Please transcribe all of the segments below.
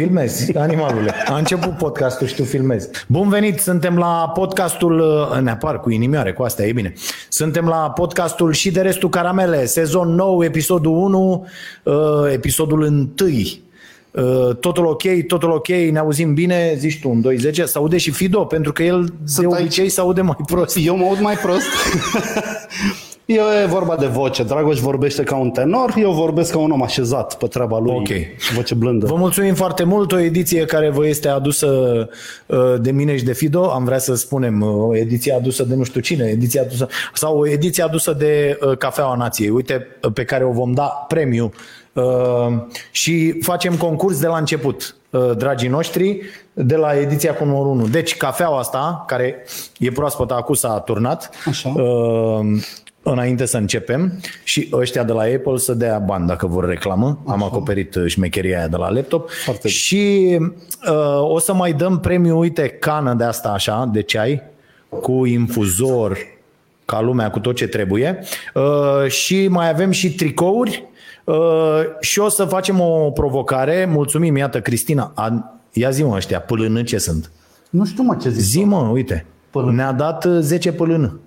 Filmezi, animalule. A început podcastul și tu filmezi. Bun venit, suntem la podcastul, uh, ne apar cu inimioare, cu asta e bine. Suntem la podcastul și de restul caramele, sezon nou, episodul 1, uh, episodul 1. Uh, totul ok, totul ok, ne auzim bine, zici tu, un 2-10, se aude și Fido, pentru că el Sunt de aici. obicei se aude mai prost. Eu mă aud mai prost. E vorba de voce. Dragoș vorbește ca un tenor, eu vorbesc ca un om așezat pe treaba lui. Ok. Voce blândă. Vă mulțumim foarte mult, o ediție care vă este adusă uh, de mine și de Fido, am vrea să spunem, uh, o ediție adusă de nu știu cine, ediție adusă, sau o ediție adusă de uh, Cafeaua Nației, uite, uh, pe care o vom da premiu uh, și facem concurs de la început, uh, dragii noștri, de la ediția cu numărul 1. Deci, cafeaua asta, care e proaspătă, acum s-a turnat, Așa. Uh, înainte să începem și ăștia de la Apple să dea bani dacă vor reclamă. Am acoperit uh, șmecheria aia de la laptop. Foarte bine. și uh, o să mai dăm premiu, uite, cană de asta așa, de ceai, cu infuzor, ca lumea, cu tot ce trebuie. Uh, și mai avem și tricouri uh, și o să facem o provocare. Mulțumim, iată, Cristina. A, ia zi mă ăștia, pâlână ce sunt? Nu știu mă ce zic. Zi mă, uite. Pâlână. Ne-a dat uh, 10 pâlână.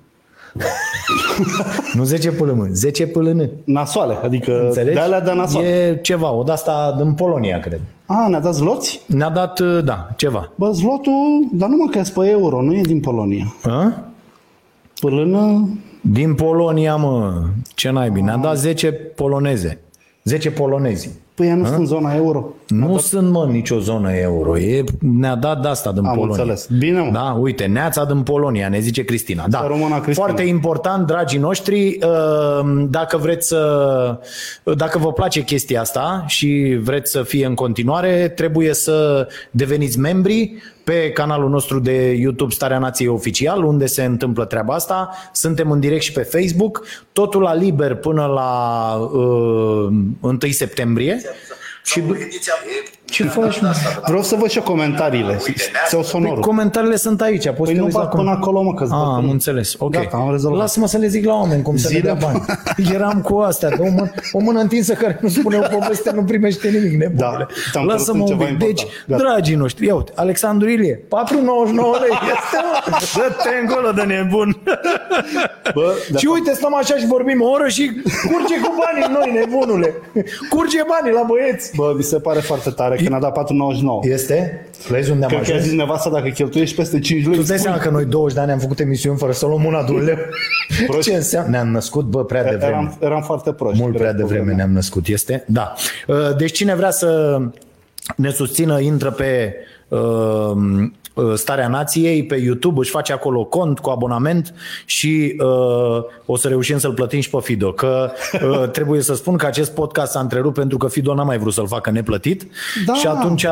nu 10 pâlână, 10 pâlână. Nasoale, adică Înțelegi? de alea de nasoale. E ceva, o de-asta din Polonia, cred. A, ne-a dat zloți? Ne-a dat, uh, da, ceva. Bă, zlotul, dar nu mă că pe euro, nu e din Polonia. A? Până Din Polonia, mă, ce naibii. Ne-a dat 10 poloneze. 10 polonezi. Păi ea nu sunt în zona euro. Nu sunt, mă, nicio zonă euro. E, ne-a dat de asta din Am Polonia. înțeles. Bine, mă. Da, uite, neața din Polonia, ne zice Cristina. Da. Să rămână Cristina. Foarte important, dragii noștri, uh, dacă vreți să, dacă vă place chestia asta și vreți să fie în continuare, trebuie să deveniți membri pe canalul nostru de YouTube Starea Nației Oficial, unde se întâmplă treaba asta. Suntem în direct și pe Facebook, totul la liber până la uh, 1 septembrie. Și ce faci, mă? Vreau să văd și eu comentariile. Sau Păi, sonorul. comentariile sunt aici. Poți Păi să nu vezi fac acum. până acolo, mă, că-ți Ah, bag am până- înțeles. Ok. Gata, am rezolvat. Lasă-mă să le zic la oameni cum să le Zile. dea bani. Eram cu astea, de o, mână, o mână întinsă care nu spune o poveste, nu primește nimic, nebunule. Da, te-am Lasă-mă căzut un în pic. ceva Deci, important. Gata. dragii noștri, ia uite, Alexandru Ilie, 4,99 lei. Este, mă. Dă-te încolo de nebun. Bă, de și uite, stăm așa și vorbim o oră și curge cu banii în noi, nebunule. Curge banii la băieți. Bă, mi se pare foarte tare că ne-a dat 4,99. Este? Vezi unde am Cred că a ajuns? zis nevasta dacă cheltuiești peste 5 lei. Tu îți dai seama că noi 20 de ani am făcut emisiuni fără să luăm una, două leu? Proști. Ce înseamnă? Ne-am născut, bă, prea devreme. eram, eram foarte proști. Mult prea devreme ne-am născut, este? Da. Uh, Deci cine vrea să ne susțină, intră pe uh, uh, Starea Nației pe YouTube, își face acolo cont cu abonament și uh, o să reușim să-l plătim și pe Fido. Că uh, trebuie să spun că acest podcast s-a întrerupt pentru că Fido n-a mai vrut să-l facă neplătit Da. și atunci,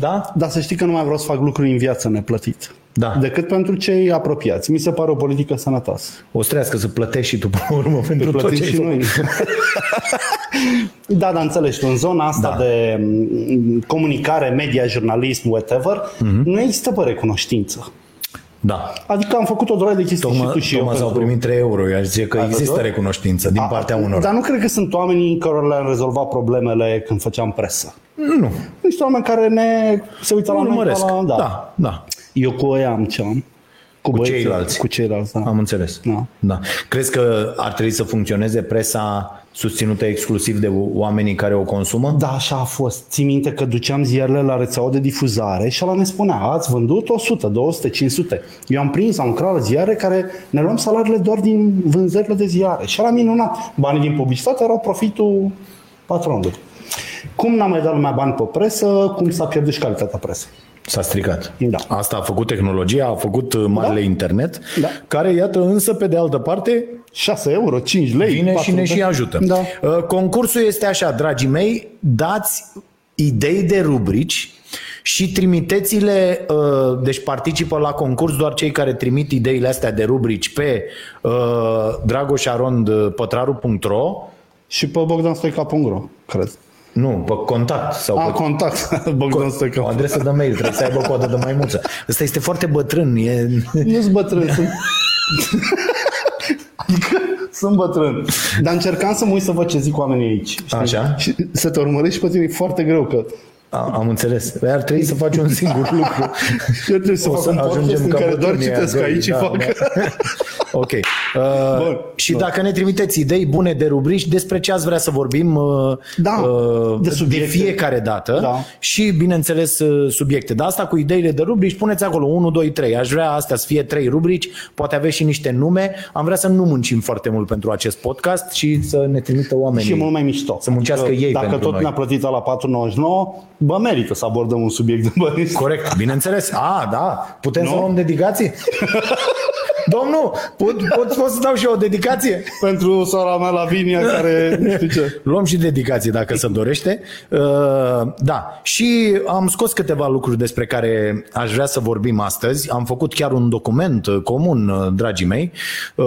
da? Dar să știi că nu mai vreau să fac lucruri în viață neplătit. Da. Decât pentru cei apropiați. Mi se pare o politică sănătoasă. O să trească să plătești și tu până la urmă pentru tot Plătim ce ai și făcut. noi. da, dar înțelegi, tu, în zona asta Da. de mm, comunicare, media, jurnalism, whatever, Mhm. nu există pe recunoștință. Da. Adică am făcut o droaie de chestii și tu Tocmai, și eu. tocmai s-au pentru- primit 3 euro. Eu aș zice că Ai există văzut? recunoștință din A, partea unor. Dar nu cred că sunt oamenii care le-am rezolvat problemele când făceam presă. Nu. Niște oameni care ne se uită la noi Urmăresc. ca la... Da. da, da. Eu cu ăia am ce am. Cu, băieții- ceilalți. Cu ceilalți, da. Am înțeles. Da. da. Crezi că ar trebui să funcționeze presa susținută exclusiv de oamenii care o consumă? Da, așa a fost. Ții minte că duceam ziarele la rețeaua de difuzare și ăla ne spunea, ați vândut 100, 200, 500. Eu am prins, am lucrat la ziare care ne luăm salariile doar din vânzările de ziare. Și era minunat. Banii din publicitate erau profitul patronului. Cum n-a mai dat lumea bani pe presă, cum s-a pierdut și calitatea presei. S-a stricat. Da. Asta a făcut tehnologia, a făcut uh, marele Da. internet, Da. care, iată, însă, pe de altă parte, 6 euro, 5 lei. vine 4 și ne lei. și ajută. Da. Uh, Concursul este așa, dragii mei, dați idei de rubrici și trimiteți-le, uh, deci participă la concurs doar cei care trimit ideile astea de rubrici pe uh, dragoșarondpătraru.ro Și pe bogdanstoica.ro, cred. Nu, pe contact sau A, pe contact. Bogdan o Stoica. adresă de mail, trebuie să aibă codă de maimuță. Ăsta este foarte bătrân, e... Nu-s bătrân, sunt... adică sunt bătrân. Dar încercam să mă uit să văd ce zic oamenii aici. știi? Așa. Și să te urmărești pe tine e foarte greu, că A, am înțeles. Păi Ar trebui să faci un singur lucru. Eu trebuie să O fac să un podcast ajungem în ca care doar bătrânii citesc aia, aici și da, fac... da. ok. Uh, Bun, și bun. dacă ne trimiteți idei bune de rubrici, despre ce ați vrea să vorbim uh, Da, uh, de de, subiecte. fiecare dată Da. și, bineînțeles, uh, subiecte. De asta cu ideile de rubrici, puneți acolo 1, 2, 3. Aș vrea astea să fie 3 rubrici, poate aveți și niște nume. Am vrea să nu muncim foarte mult pentru acest podcast și să ne trimită oamenii. Și e mult mai mișto. Să muncească Adică, ei Dacă pentru tot noi. ne-a plătit la 4,99, bă, merită să abordăm un subiect de bani. Corect, bineînțeles. A, da, putem Nu? să luăm dedicații? Domnul, pot, pot, pot să dau și eu o dedicație? Pentru sora mea Lavinia, care nu știu ce. Luăm și dedicații dacă se dorește. Uh, Da, și am scos câteva lucruri despre care aș vrea să vorbim astăzi. Am făcut chiar un document uh, comun, uh, dragii mei. Uh,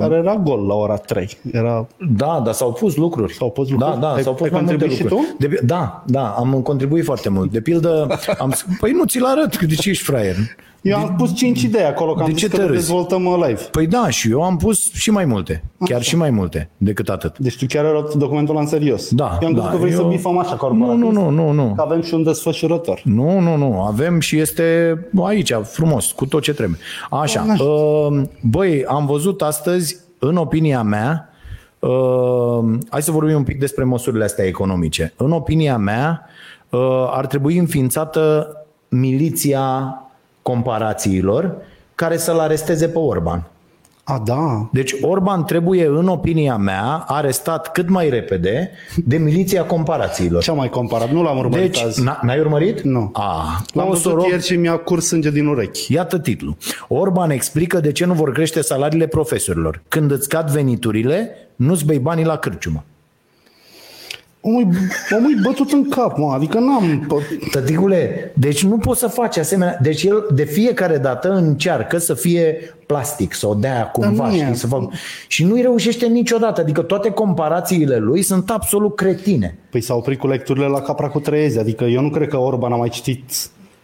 Care era gol la ora 3. Era... Da, dar s-au pus lucruri. S-au pus lucruri? Da, da, Ai- s-au pus ai mai multe contribuit și lucruri. De, da, da, am contribuit foarte mult. De pildă, am, păi nu ți-l arăt, de ce ești fraier? Eu am pus 5 idei acolo, că am de zis ce că te le râzi? dezvoltăm uh, live. Păi da, și eu am pus și mai multe. Chiar și mai multe decât atât. Deci tu chiar ai luat documentul ăla în serios. Da, Eu am da, crezut că vrei să eu- bifăm așa Nu, corporativ. nu, nu, nu, nu. Că avem și un desfășurător. Nu, nu, nu. Avem și este aici, frumos, cu tot ce trebuie. Așa. Doamne. uh, Băi, am văzut astăzi, în opinia mea, uh, hai să vorbim un pic despre măsurile astea economice. În opinia mea, uh, ar trebui înființată miliția comparațiilor care să-l aresteze pe Orban. A, da. Deci Orban trebuie, în opinia mea, arestat cât mai repede de miliția comparațiilor. Ce am mai comparat? Nu l-am urmărit Deci, azi. n- n-ai urmărit? Nu. A, L-am o să văzut rog, ieri și mi-a curs sânge din urechi. Iată titlul. Orban explică de ce nu vor crește salariile profesorilor. Când îți scad veniturile, nu-ți bei banii la cârciumă. Omul, omul e bătut în cap, mă. Adică n-am... Tăticule, deci nu poți să faci asemenea. Deci el de fiecare dată încearcă să fie plastic, să o dea cumva, nu e. știi, să fac... Și nu-i reușește niciodată. Adică toate comparațiile lui sunt absolut cretine. Păi s-au oprit cu lecturile la capra cu trăiezi. Adică eu nu cred că Orban a mai citit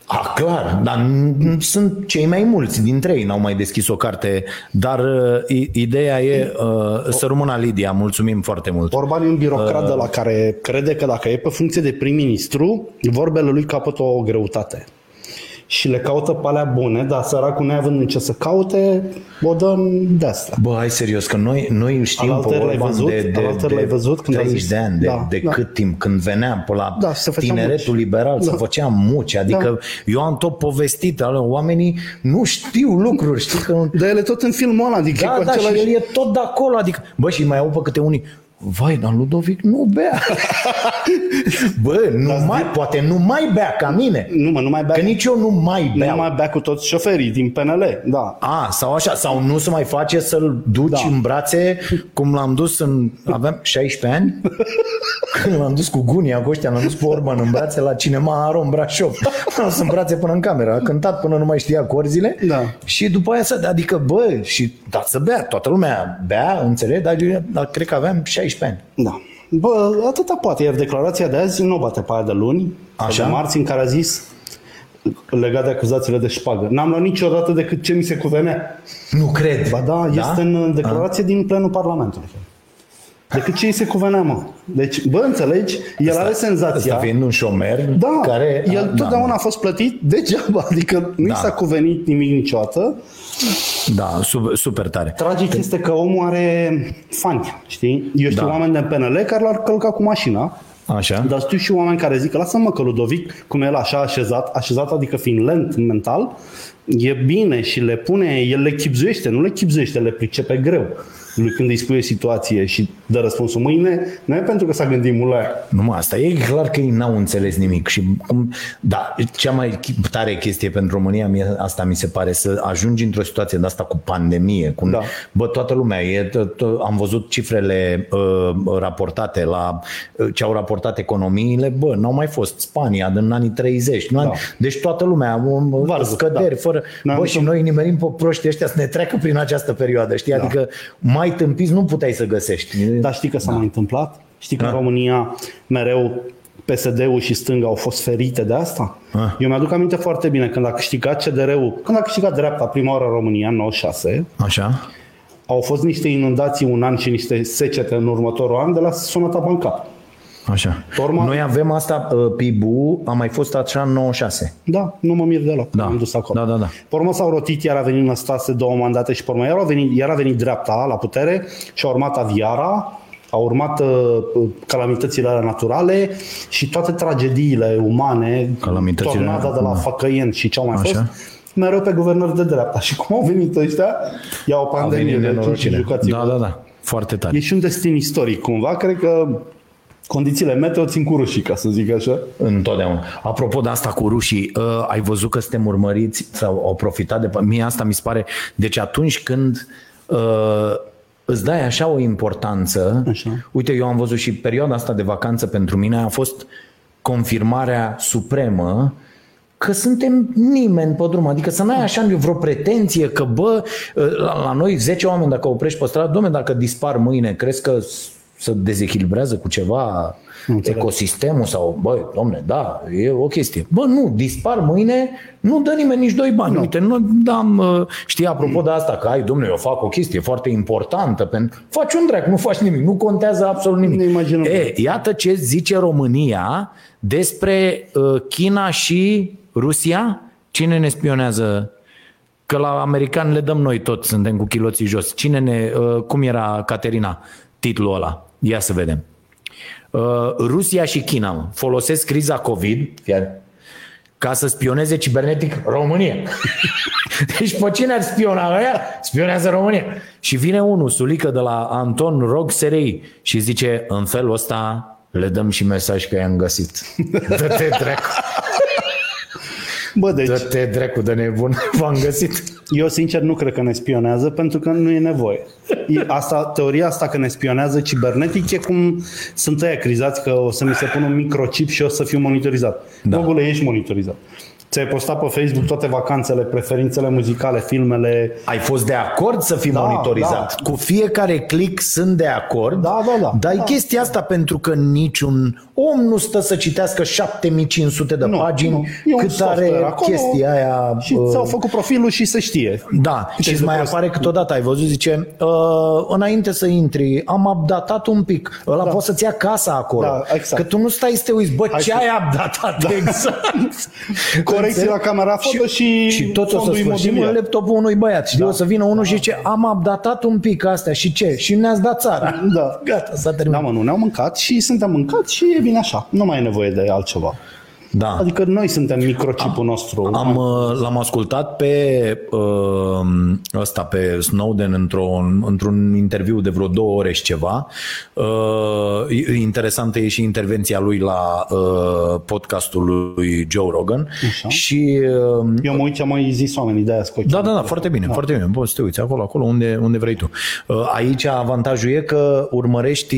A, clar, dar n- sunt cei mai mulți dintre ei n-au mai deschis o carte, dar uh, i- ideea e uh, să rămână Lidia, mulțumim foarte mult. Orban e un birocrat de la care crede că dacă e pe funcție de prim-ministru, vorbele lui capătă o greutate. Și le caută pe alea bune, dar săracul neavând în ce să caute, o dă în de asta. Bă, hai serios, că noi, noi îl știm Alaltări pe l-ai Orban văzut? de, de, Alaltări l-ai de văzut când a 30 zis? de ani, de, Da, de da. cât timp, când venea pe la Da, se făcea tineretul muci. liberal, se Da. făcea muci, adică eu am tot povestit, ale, oamenii nu știu lucruri, știi că... Dar el e tot în filmul ăla, adică e Da, cu da, și același... el e tot de acolo, adică, bă, și mai au pe câte unii, vai, dar Ludovic nu bea. Bă, nu mai, poate nu mai bea ca mine. Nu, mă, nu mai bea, Că nici eu nu mai nu beau. mai bea cu toți șoferii din PNL, da. A, sau așa, sau nu se mai face să-l duci Da. în brațe, cum l-am dus în... Aveam 16 ani, când l-am dus cu Gunia, cu ăștia, l-am dus pe Orban în brațe la cinema Aron Brașov. L-am dus în brațe până în cameră, a cântat până nu mai știa corzile Da. și după aia să, adică bă, și da, să bea, toată lumea bea, înțeleg, dar, eu- dar cred că aveam 16 ani. Da. Bă, atâta poate, iar declarația de azi nu bate pe aia de luni, sau Așa? de marți, în care a zis legat de acuzațiile de șpagă. N-am luat niciodată decât ce mi se cuvenea. Nu cred. Ba da, este în declarație din plenul Parlamentului. Decât ce îi se cuvenea, mă. Deci, bă, înțelegi? El are senzația... Asta fiind un șomer Da, care... el da, totdeauna a fost plătit degeaba, adică nu Da. i s-a cuvenit nimic niciodată. Da, super, super tare. Tragic este că omul are fani, știi? Eu știu Da. oameni de PNL care l-ar călca cu mașina, Așa? dar știu și oameni care zic, lasă-mă că Ludovic, cum el așa așezat, așezat adică fiind lent mental, e bine și le pune, el le chipzuiește, nu le chipzuiește, le pricepe greu. Lui când îi spune situație și dă răspunsul mâine, nu e pentru că s-a gândit mult la ea. Nu, mă, asta e clar că ei n-au înțeles nimic și cum, da, cea mai tare chestie pentru România, mie, asta mi se pare, să ajungi într-o situație de asta cu pandemie, cu, Da. bă, toată lumea, e, t- t- am văzut cifrele uh, raportate la uh, ce au raportat economiile, bă, n-au mai fost Spania din anii 30, nu? Da. deci toată lumea, um, Varză, scăderi, da. fără, N-am bă, și nicio- noi nimerim pe proștii ăștia să ne treacă prin această perioadă, știi, Da. adică mai tâmpiți nu puteai să găsești. Dar știi că s-a mai întâmplat? Știi că în România mereu PSD-ul și stânga au fost ferite de asta? Ah. Eu mi-aduc aminte foarte bine când a câștigat CDR-ul, când a câștigat dreapta prima oară în România, în 96, Așa? au fost niște inundații un an și niște secete în următorul an de la Sonata Banca. Așa. Urma- Noi avem asta, uh, PIB-ul a mai fost așa în 96. Da, nu mă mir deloc. Da. Am dus acolo. Da, da, da. Pe urmă s-au rotit, iar a venit Năstase două mandate și pe urmă iar a venit, iar a venit dreapta la putere și a urmat Aviara, a urmat uh, calamitățile alea naturale și toate tragediile umane, Calamitățile- tornada de la da. Făcăieni și ce au mai Așa. fost, mereu pe guvernări de dreapta. Și cum au venit ăștia, iau o A pandemie venit de și nenorocire. jucați-vă. Da, da, da. Foarte tare. E și un destin istoric cumva, cred că condițiile meteo țin cu rușii, ca să zic așa. Întotdeauna. Apropo de asta cu rușii, uh, ai văzut că suntem urmăriți sau au profitat de... Mie asta mi se pare... Deci atunci când uh, îți dai așa o importanță... Așa. Uite, eu am văzut și perioada asta de vacanță pentru mine a fost confirmarea supremă că suntem nimeni pe drum. Adică să n-ai așa vreo pretenție că, bă, la, la noi 10 oameni dacă oprești pe stradă, domne, dacă dispar mâine, crezi că s- se dezechilibrează cu ceva înțeleg. ecosistemul sau, băi, domne, da, e o chestie. Bă, nu, dispar mâine, nu dă nimeni nici doi bani. Nu. Uite, nu dam, uh, știi, apropo de asta, că ai, domne, eu fac o chestie foarte importantă, pentru... faci un drac, nu faci nimic, nu contează absolut nimic. Ne imaginăm. E, iată ce zice România despre uh, China și Rusia. Cine ne spionează? Că la americani le dăm noi tot, suntem cu chiloții jos. Cine ne, uh, cum era Caterina titlul ăla? Ia să vedem. Uh, Rusia și China mă, folosesc criza COVID fiar, ca să spioneze cibernetic România. deci pe cine ar spiona ăia? Spionează România. Și vine unul, sulică de la Anton Rog SRI și zice în felul ăsta le dăm și mesaj că i-am găsit. Dă-te dracu, Bă, deci, dă-te dracu de nebun, v-am găsit. Eu sincer nu cred că ne spionează pentru că nu e nevoie. E- Asta, teoria asta că ne spionează cibernetic e cum sunt ăia crizați că o să mi se pună un microchip și o să fiu monitorizat. Da. Gogule, ești monitorizat. Ți-ai postat pe Facebook toate vacanțele, preferințele muzicale, filmele. Ai fost de acord să fii Da, monitorizat. da. Cu fiecare click sunt de acord. Da, da, da. Dar e Da. chestia asta pentru că niciun om nu stă să citească 7500 de Nu, pagini nu. E un cât software are acolo chestia aia. Și uh, ți-au făcut profilul și se știe. Da, Uite, și îți mai prost. apare câteodată, ai văzut, zice, uh, înainte să intri, am updatat un pic, ăla da. poți să-ți ia casa acolo. Da, exact. Că tu nu stai să te uiți, bă, Hai ce să- ai updatat da. exact? Corecții la camera foto și, și tot o să fondul sfârșim în imobiliar. laptopul unui băiat. Știi, da. o să vină unul și zice, am updatat un pic astea și ce? Și ne-ați dat țara. Da. Gata, s-a Da, terminat. mă, nu ne-au mâncat și suntem mâncați și e bine așa. Nu mai e nevoie de altceva. Da. Adică noi suntem microchipul nostru. Am, uh, l-am ascultat pe uh, ăsta, pe Snowden într-un, într-un interviu de vreo două ore și ceva. Uh, e- interesantă e și intervenția lui la uh, podcastul lui Joe Rogan. Așa. Și uh, Eu mă uit ce am mai zis oamenii de aia scoci. da, da, da, foarte bine, da. foarte bine. Poți să te uiți acolo, acolo unde, unde vrei tu. Uh, Aici avantajul e că urmărești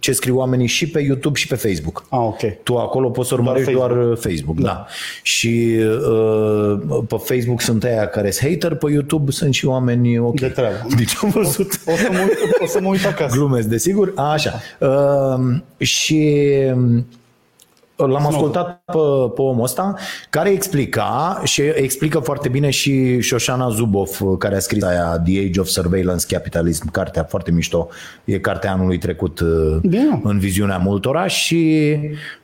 ce scriu oamenii și pe YouTube și pe Facebook. Ah, ok. Tu acolo poți să urmărești doar Facebook. Facebook, Facebook da. da. Și uh, pe Facebook sunt aia care sunt hater, pe YouTube sunt și oameni ok. De treabă. Deci am văzut. O să mă uit, o să mă uit acasă. Glumesc, desigur. A, așa. Uh, și L-am ascultat pe, pe omul ăsta care explica și explică foarte bine și Shoshana Zuboff care a scris aia The Age of Surveillance Capitalism, cartea foarte mișto, e cartea anului trecut uh, Bine. în viziunea multora și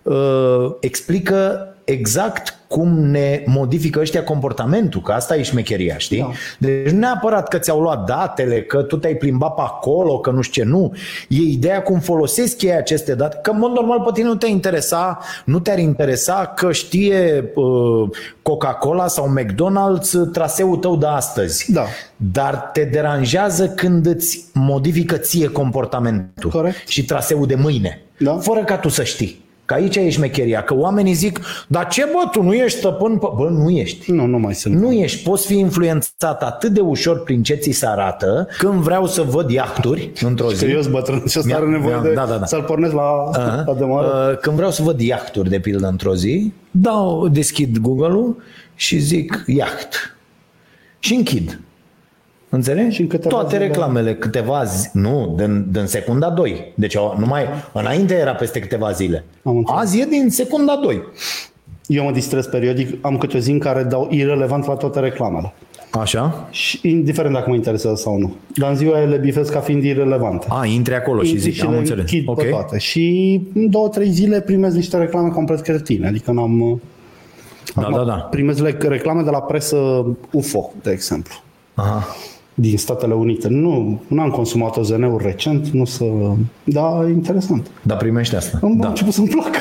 uh, explică exact cum ne modifică ăștia comportamentul, că asta e șmecheria, știi? Da. Deci nu neapărat că ți-au luat datele, că tu te-ai plimbat pe acolo, că nu știu ce, nu. E ideea cum folosesc ei aceste date, că în mod normal pe tine nu te interesa, nu te-ar interesa că știe uh, Coca-Cola sau McDonald's uh, traseul tău de astăzi. Da. Dar te deranjează când îți modifică ție comportamentul Corect. și traseul de mâine, Da. fără ca tu să știi. Că aici e șmecheria, că oamenii zic, dar ce bă, tu nu ești stăpân pe... Bă, nu ești. Nu, nu mai sunt. Nu ești, poți fi influențat atât de ușor prin ce ți se arată, când vreau să văd iahturi într-o Că zi. eu sunt bătrân și ăsta Mi-a- are nevoie mi-a- de da, da, da. să-l pornesc la, Uh-huh. la demară. Uh, Când vreau să văd iahturi, de pildă, într-o zi, dau, deschid Google-ul și zic iaht. Și închid. Înțelegi? Și în câteva Toate zile- reclamele, câteva zi, nu, din, din secunda 2. Deci au- numai, înainte era peste câteva zile. Am înțeles. Azi e din secunda 2. Eu mă distrez periodic, am câte o zi în care dau irelevant la toate reclamele. Așa? Și indiferent dacă mă interesează sau nu. Dar în ziua aia le bifez ca fiind irelevante. A, intri acolo și zici, și am le înțeles. închid Ok. pe toate. Și în două, trei zile primez niște reclame complet cretine. Adică n-am... Da, Acum da, da. Primez le- reclame de la presă UFO, de exemplu, Aha. Din Statele Unite. Nu, nu am consumat OZN-uri recent, nu să... Da, interesant. Dar primești asta. Am Da. început să-mi placă.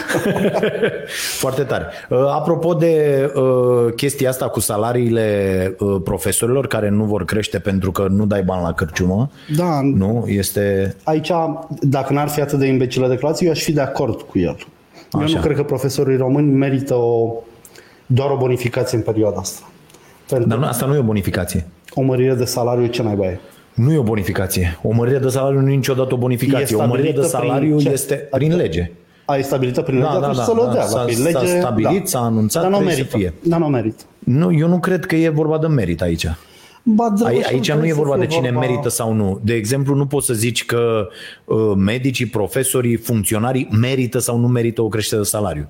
Foarte tare. Uh, Apropo de uh, chestia asta cu salariile uh, profesorilor care nu vor crește pentru că nu dai bani la cârciumă, Da, nu? Este... aici, dacă n-ar fi atât de imbecilă declarație, eu aș fi de acord cu el. Eu Așa. nu cred că profesorii români merită o, doar o bonificație în perioada asta. Pentru Dar nu, asta nu e o bonificație. O mărire de salariu ce mai e? Nu e o bonificație. O mărire de salariu nu e niciodată o bonificație. E O mărire de stabilită salariu prin ce? este prin lege. A, e stabilită prin Da, lege, da, atunci da, să-l da. dea. S-a- la prin s-a lege, stabilit, da. s-a anunțat, Dar nu trebuie să merită. fie. Dar nu merită. Nu, eu nu cred că e vorba de merit aici. Ba, Ai, drăguț, aici nu trebuie e să vorba fie de cine vorba- merită sau nu. De exemplu, nu poți să zici că uh, medicii, profesorii, funcționarii merită sau nu merită o creștere de salariu.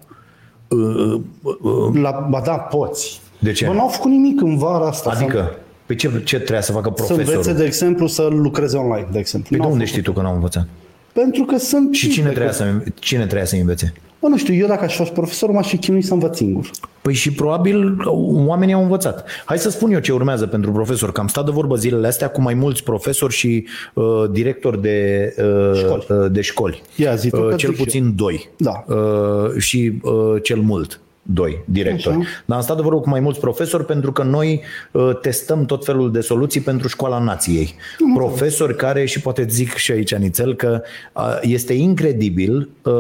Uh, uh, uh, La, ba da, poți. De ce? Bă, n-au făcut nimic în vara asta. adică, pe ce, ce trebuie să facă să, să învețe, profesorul? de exemplu, să lucreze online, de exemplu. Păi de N-au unde făcut. știi tu că n-au învățat? Pentru că sunt Și cine tipe trebuia că- să, cine trebuia să învețe? Bă, nu știu, eu dacă aș fi fost profesor, m-aș fi chinuit să învăț singur. Păi și probabil oamenii au învățat. Hai să spun eu ce urmează pentru profesor, că am stat de vorbă zilele astea cu mai mulți profesori și uh, directori de, uh, Școli. uh, de școli. Ia zi tu, uh, că cel zic și puțin doi. Da. Uh, și uh, cel mult doi directori. Așa. Dar am stat de vorbă cu mai mulți profesori pentru că noi uh, testăm tot felul de soluții pentru școala nației. Profesori care, și poate zic și aici, Nițel, că uh, este incredibil, uh,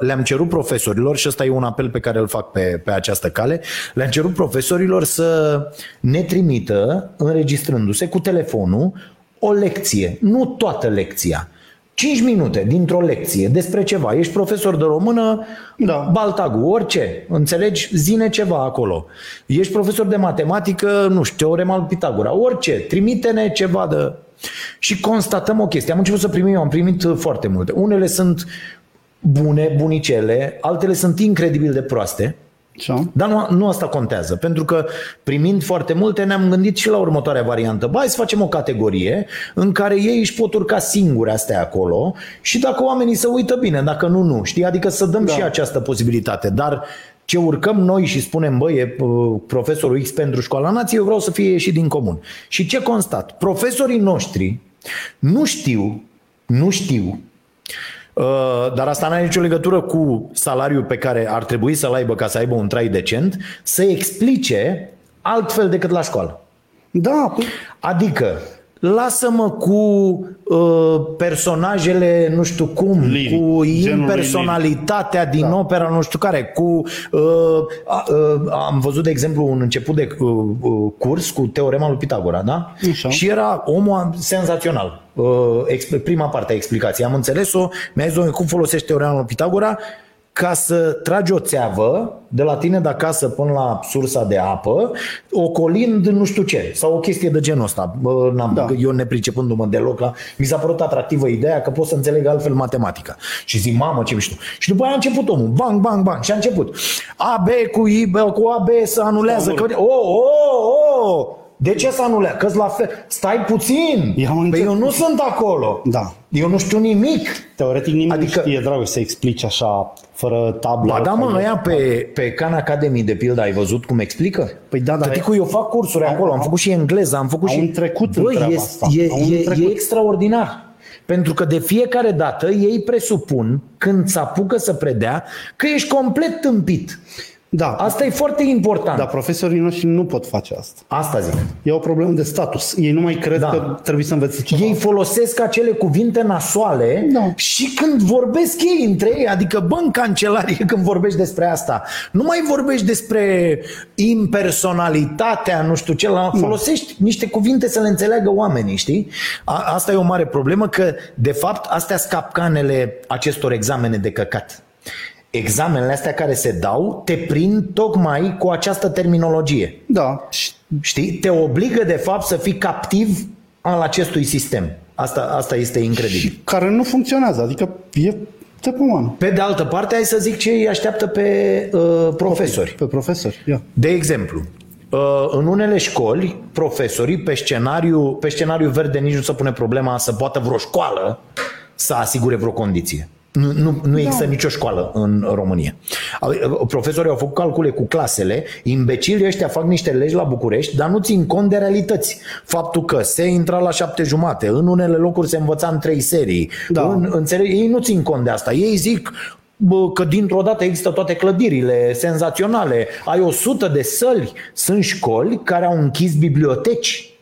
le-am cerut profesorilor, și ăsta e un apel pe care îl fac pe, pe această cale, le-am cerut profesorilor să ne trimită, înregistrându-se cu telefonul, o lecție, nu toată lecția. 5 minute dintr-o lecție despre ceva. Ești profesor de română, Da. Baltagu, orice, înțelegi? Zine ceva acolo. Ești profesor de matematică, nu știu, teorema lui Pitagora, orice, trimite-ne ceva de... Și constatăm o chestie. Am început să primim, am primit foarte multe. Unele sunt bune, bunicele, altele sunt incredibil de proaste. Așa? Dar nu, nu asta contează, pentru că primind foarte multe ne-am gândit și la următoarea variantă. Ba, hai să facem o categorie în care ei își pot urca singuri astea acolo și dacă oamenii se uită bine, dacă nu, nu. Știi? Adică să dăm da. și această posibilitate. Dar ce urcăm noi și spunem, băi, e uh, profesorul X pentru școala nației, eu vreau să fie ieșit din comun. Și ce constat? Profesorii noștri nu știu, nu știu Uh, dar asta nu are nicio legătură cu salariul pe care ar trebui să-l aibă ca să aibă un trai decent, să explice altfel decât la școală. Da, păi, Adică, lasă-mă cu uh, personajele, nu știu cum, Liric, cu genul impersonalitatea din da. opera nu știu care, cu... Uh, a, uh, am văzut, de exemplu, un început de uh, uh, curs cu teorema lui Pitagora, da? Așa. Și era omul senzațional. Uh, exp- prima parte a explicației. Am înțeles-o, mi-a zis, "Domnule, cum folosești teorema lui Pitagora? Ca să tragi o țeavă de la tine de acasă până la sursa de apă, ocolind nu știu ce, sau o chestie de genul ăsta. Bă, n-am, Da. da. Eu nepricepându-mă deloc la... Mi s-a părut atractivă ideea că pot să înțeleg altfel matematica. Și zic, mamă, ce mișto. Și după aia a început omul, bang, bang, bang, și a început. AB cu, I, bă, cu AB se anulează. Că, oh, oh, oh! De ce să anulează? Că la fel. Stai puțin. Eu am Păi înțeles. eu nu sunt acolo. Da. Eu nu știu nimic. teoretic nimeni Adică- nu știe, dragă, să explici așa, fără tablă. Ba da, mă, fără- ăia pe, pe Khan Academy, de pildă, ai văzut cum explică? Păi da, dar- Tăticu, eu fac cursuri Au- acolo, am au- făcut și engleză, am făcut au și... un trecut în Bă, treaba e, asta. e, Au un e, trecut. e extraordinar. Pentru că de fiecare dată ei presupun, când se apucă să predea, că ești complet tâmpit. Da, Asta e foarte important. dar profesorii noștri nu pot face asta. Asta zic. E o problemă de status. Ei nu mai cred Da. că trebuie să învețe ceva. Ei folosesc acele cuvinte nasoale Da. și când vorbesc ei între ei, adică bă, în cancelarie când vorbești despre asta, nu mai vorbești despre impersonalitatea, nu știu ce, la, folosești niște cuvinte să le înțeleagă oamenii, știi? A, asta e o mare problemă că, de fapt, astea sunt capcanele acestor examene de căcat. Examenele astea care se dau te prind tocmai cu această terminologie. Da. Și Știi? Te obligă de fapt să fii captiv al acestui sistem. Asta, asta este incredibil. care nu funcționează. Adică e de pomană. Pe de altă parte, hai să zic ce îi așteaptă pe uh, profesori. Pe profesori. Ia. De exemplu, Uh, în unele școli, profesorii, pe scenariu, pe scenariu verde nici nu se pune problema să poată vreo școală să asigure vreo condiție. Nu, nu, nu există da. nicio școală în România. Profesorii au făcut calcule cu clasele, imbecilii ăștia fac niște legi la București, dar nu țin cont de realități. Faptul că se intra la șapte jumate, în unele locuri se învăța în trei serii, da. în, înțeleg, ei nu țin cont de asta. Ei zic, bă, că dintr-o dată există toate clădirile senzaționale, ai o sută de săli, sunt școli care au închis biblioteci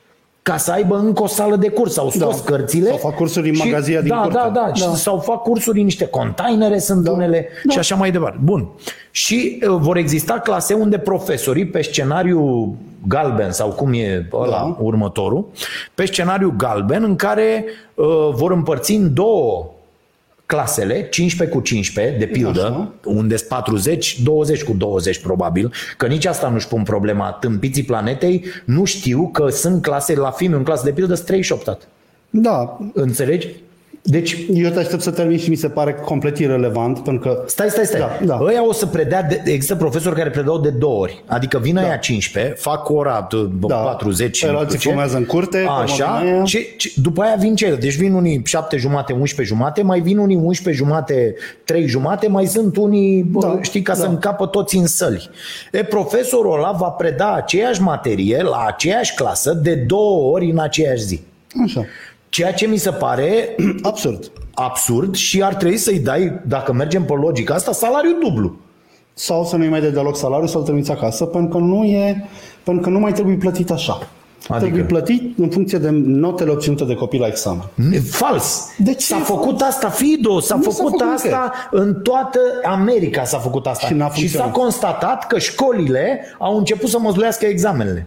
ca să aibă încă o sală de curs. Au scos da. cărțile. Sau fac cursuri în magazia din da, curte. Da, da, da. Sau fac cursuri în niște containere, sunt da. unele da. și așa mai departe. Bun. Și uh, vor exista clase unde profesorii pe scenariu galben sau cum e ăla da. următorul, pe scenariu galben în care uh, vor împărți în două clasele, 15 cu 15, de pildă, Așa. unde sunt 40, 20 cu 20 probabil, că nici asta nu-și pun problema. Tâmpiții planetei nu știu că sunt clase, la film în clasă de pildă, sunt 38. Da. Înțelegi? Deci, eu te aștept să termin și mi se pare complet irrelevant, pentru că... Stai, stai, stai. Da, da. Ăia o să predea, de, există profesori care predau de două ori. Adică vin da. aia 15, fac ora da. 40. Alții fumează în curte. Așa. Ce, ce, după aia vin ce? Deci vin unii 7 jumate, 11 jumate, mai vin unii 11 jumate, 3 jumate, mai sunt unii, da. știi, ca da. să încapă toți în săli. E, profesorul ăla va preda aceeași materie la aceeași clasă de două ori în aceeași zi. Așa. Ceea ce mi se pare absurd. Absurd și ar trebui să-i dai, dacă mergem pe logica asta, salariu dublu. Sau să nu-i mai dai deloc salariu să-l trimiți acasă, pentru că nu e, pentru că nu mai trebuie plătit așa. Adică? Trebuie plătit în funcție de notele obținute de copii la examen. Fals. Deci s-a făcut asta, Fido, s-a făcut, s-a făcut asta în toată America s-a făcut asta. Și, și s-a constatat că școlile au început să măzluiască examenele.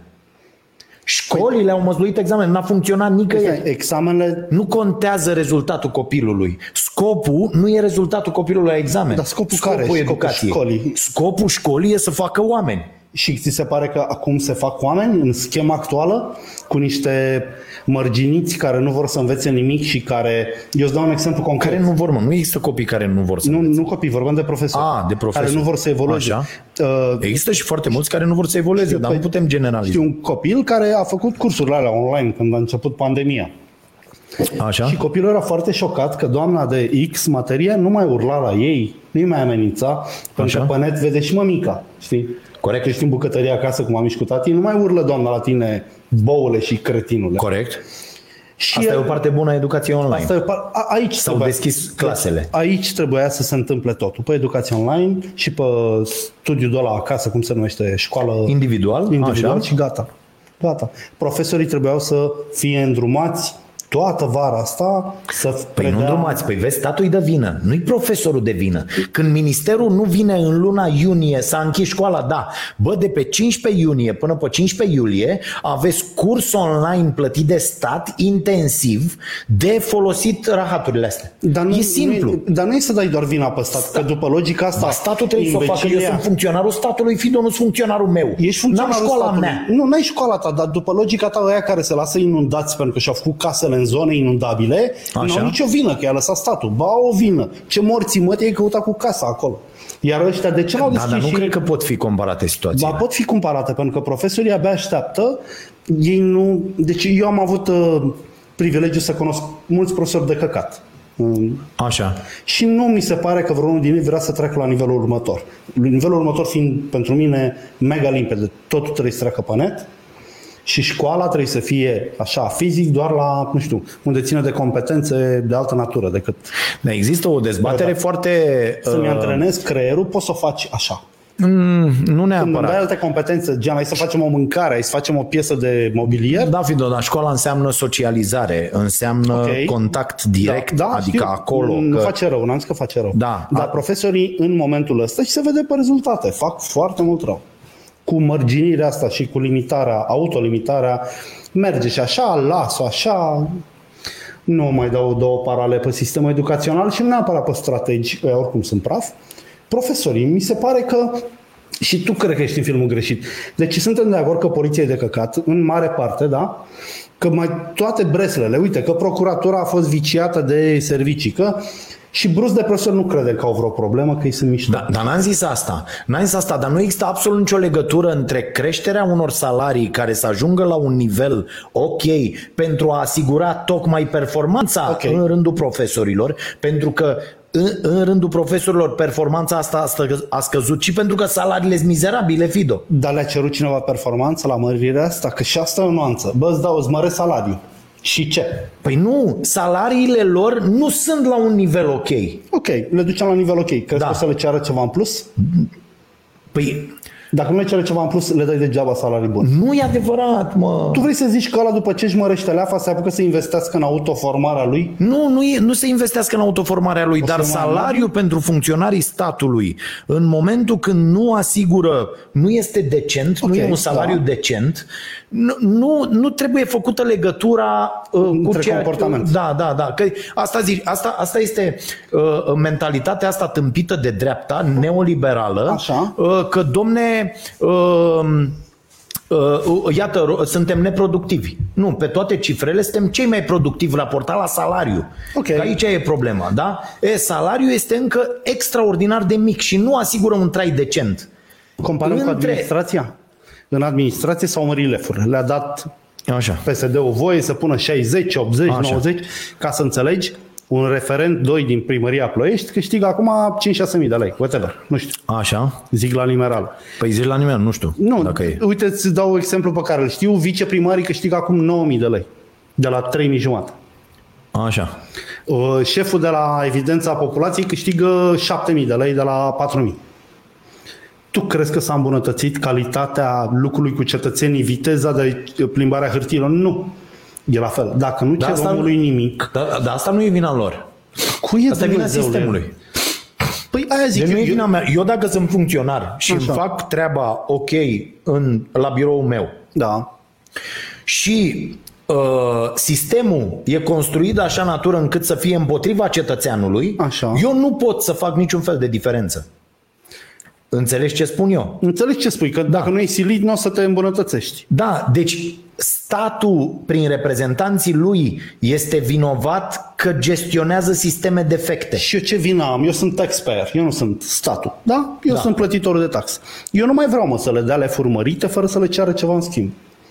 Școlile păi, au măzluit examen, n-a funcționat nicăieri. Examenele... Nu contează rezultatul copilului. Scopul nu e rezultatul copilului la examen. Dar scopul, scopul care? Educației. Scopul școlii. Scopul școlii e să facă oameni. Și ți se pare că acum se fac oameni în schema actuală cu niște mărginiți care nu vor să învețe nimic și care, eu îți dau un exemplu concret. Care nu vor, mă, nu există copii care nu vor să Nu, învețe. nu copii, vorbim de profesori. Ah, de profesori. Care nu vor să evolueze. Așa. Uh, există și foarte mulți care nu vor să evolueze, dar nu păi, putem generaliza. Știu un copil care a făcut cursurile alea online când a început pandemia. Așa? Și copilul era foarte șocat că doamna de X materie nu mai urla la ei, nu mai amenința, pentru că pe net vede și mămica, știi? Corect. Că ești în bucătărie acasă cu mami și cu tati, nu mai urlă doamna la tine boule și cretinule. Corect. Și asta e o parte bună a educației online. Asta e par... a, aici S-au trebuia, deschis clasele. Aici trebuia să se întâmple totul. Pe educație online și pe studiul de la acasă, cum se numește, școală individual, individual așa. și gata. Gata. Profesorii trebuiau să fie îndrumați toată vara asta să Păi predea... nu drumați, păi vezi, statul îi dă vină, nu-i profesorul de vină. Când ministerul nu vine în luna iunie, s-a închis școala, da, bă, de pe 15 iunie până pe 15 iulie aveți curs online plătit de stat intensiv de folosit rahaturile astea. Dar nu, e simplu. Nu, dar nu e să dai doar vina pe stat, Sta... că după logica asta... Ba, statul trebuie să o facă, eu sunt funcționarul statului, Fido, nu funcționarul meu. Ești funcționarul N-am școala statului. mea. Nu, n-ai școala ta, dar după logica ta, aia care se lasă inundați pentru că și-au făcut casele în zone inundabile, Așa. nu au nicio vină, că i-a lăsat statul. Ba, o vină. Ce morții mă, te-ai căutat cu casa acolo. Iar ăștia de ce l-au Da, dar nu și... cred că pot fi comparate situațiile. Ba, pot fi comparate, pentru că profesorii abia așteaptă. Ei nu... Deci eu am avut uh, privilegiu să cunosc mulți profesori de căcat. Așa. Și nu mi se pare că vreunul din ei vrea să treacă la nivelul următor. Nivelul următor fiind pentru mine mega limpede. Totul trebuie să treacă pe net și școala trebuie să fie așa, fizic, doar la, nu știu, unde ține de competențe de altă natură decât... Da, există o dezbatere da. foarte... Să-mi uh... antrenez creierul, poți să o faci așa. Mm, nu neapărat. Când îmi dai alte competențe, gen, hai să facem o mâncare, hai să facem o piesă de mobilier. Da, Fido, dar școala înseamnă socializare, înseamnă okay. contact direct, da, da, adică știu. acolo. Nu că... face rău, n-am zis că face rău. Da. Dar a... profesorii în momentul ăsta și se vede pe rezultate, fac foarte mult rău cu mărginirea asta și cu limitarea, autolimitarea, merge și așa, las-o așa, nu mai dau două parale pe sistemul educațional și nu neapărat pe strategi, oricum sunt praf. Profesorii, mi se pare că și tu cred că ești în filmul greșit. Deci suntem de acord că poliția e de căcat, în mare parte, da? Că mai toate breslele, uite, că procuratura a fost viciată de servicii, că Și brusc de profesor nu crede că au vreo problemă, că ei sunt mișto. Da, dar n-am zis asta. N-am zis asta, dar nu există absolut nicio legătură între creșterea unor salarii care să ajungă la un nivel ok pentru a asigura tocmai performanța Ok. în rândul profesorilor, pentru că în, în rândul profesorilor performanța asta a, stă, a scăzut și pentru că salariile sunt mizerabile, Fido. Dar le-a cerut cineva performanță la mărirea asta? Că și asta e o nuanță. Bă, îți dau, îți măresc salariul. Și ce? Păi nu, salariile lor nu sunt la un nivel ok. Ok, le ducem la nivel ok. Crezi Da. că o să le ceară ceva în plus? Păi Dacă nu le cere ceva în plus, le dai degeaba salarii bune. nu e adevărat, mă. Tu vrei să zici că ăla după ce își mărește leafa se apucă să investească în autoformarea lui? Nu, nu, e, nu se investească în autoformarea lui, dar să mai salariul pentru funcționarii statului, în momentul când nu asigură, nu este decent, nu Ok, e un salariu da. decent, nu, nu, nu trebuie făcută legătura uh, cu Între ceea, comportament. Da, da, da. Că asta, zic, asta, asta este uh, mentalitatea asta tâmpită de dreapta, neoliberală, Așa. uh, că, domne, uh, Uh, iată, ro- suntem neproductivi. Nu, pe toate cifrele suntem cei mai productivi raportat la salariu. Ok. Că aici e problema, da? E, salariul este încă extraordinar de mic și nu asigură un trai decent. Comparăm cu Între- administrația? În administrație s-au mărit lefurile. Le-a dat Așa. PSD-ul voie să pună 60, 80, Așa. 90, ca să înțelegi, un referent 2 din primăria Ploiești câștigă acum 5-6 mii de lei, whatever, nu știu, Așa. zic la nimeral. Păi zici la nimeni, nu știu Nu, dacă e. uite, îți dau exemplu pe care îl știu, viceprimarii câștigă acum 9 mii de lei, de la 3 mii jumate. Așa. Uh, Șeful de la evidența populației câștigă 7 mii de lei de la 4 mii. Tu crezi că s-a îmbunătățit calitatea lucrului cu cetățenii, viteza de plimbare a hârtiilor? Nu. E la fel. Dacă nu cer asta- omului nimic, Dar, dar asta nu e vina lor. Cui e Asta e vina Dumnezeule? sistemului. Păi aia zic Deci nu e eu, vina mea. Eu dacă sunt funcționar și Așa. îmi fac treaba ok în, la biroul meu Da. și uh, sistemul e construit de așa natură încât să fie împotriva cetățeanului, Așa. eu nu pot să fac niciun fel de diferență. Înțelegi ce spun eu? Înțelegi ce spui? Că dacă nu e silit, nu o să te îmbunătățești. Da, deci statul, prin reprezentanții lui, este vinovat că gestionează sisteme defecte. Și eu ce vină am? Eu sunt taxpayer, eu nu sunt statul. Da? Eu Da. sunt plătitorul de tax. Eu nu mai vreau mă să le dea lefuri mărite fără să le ceară ceva în schimb.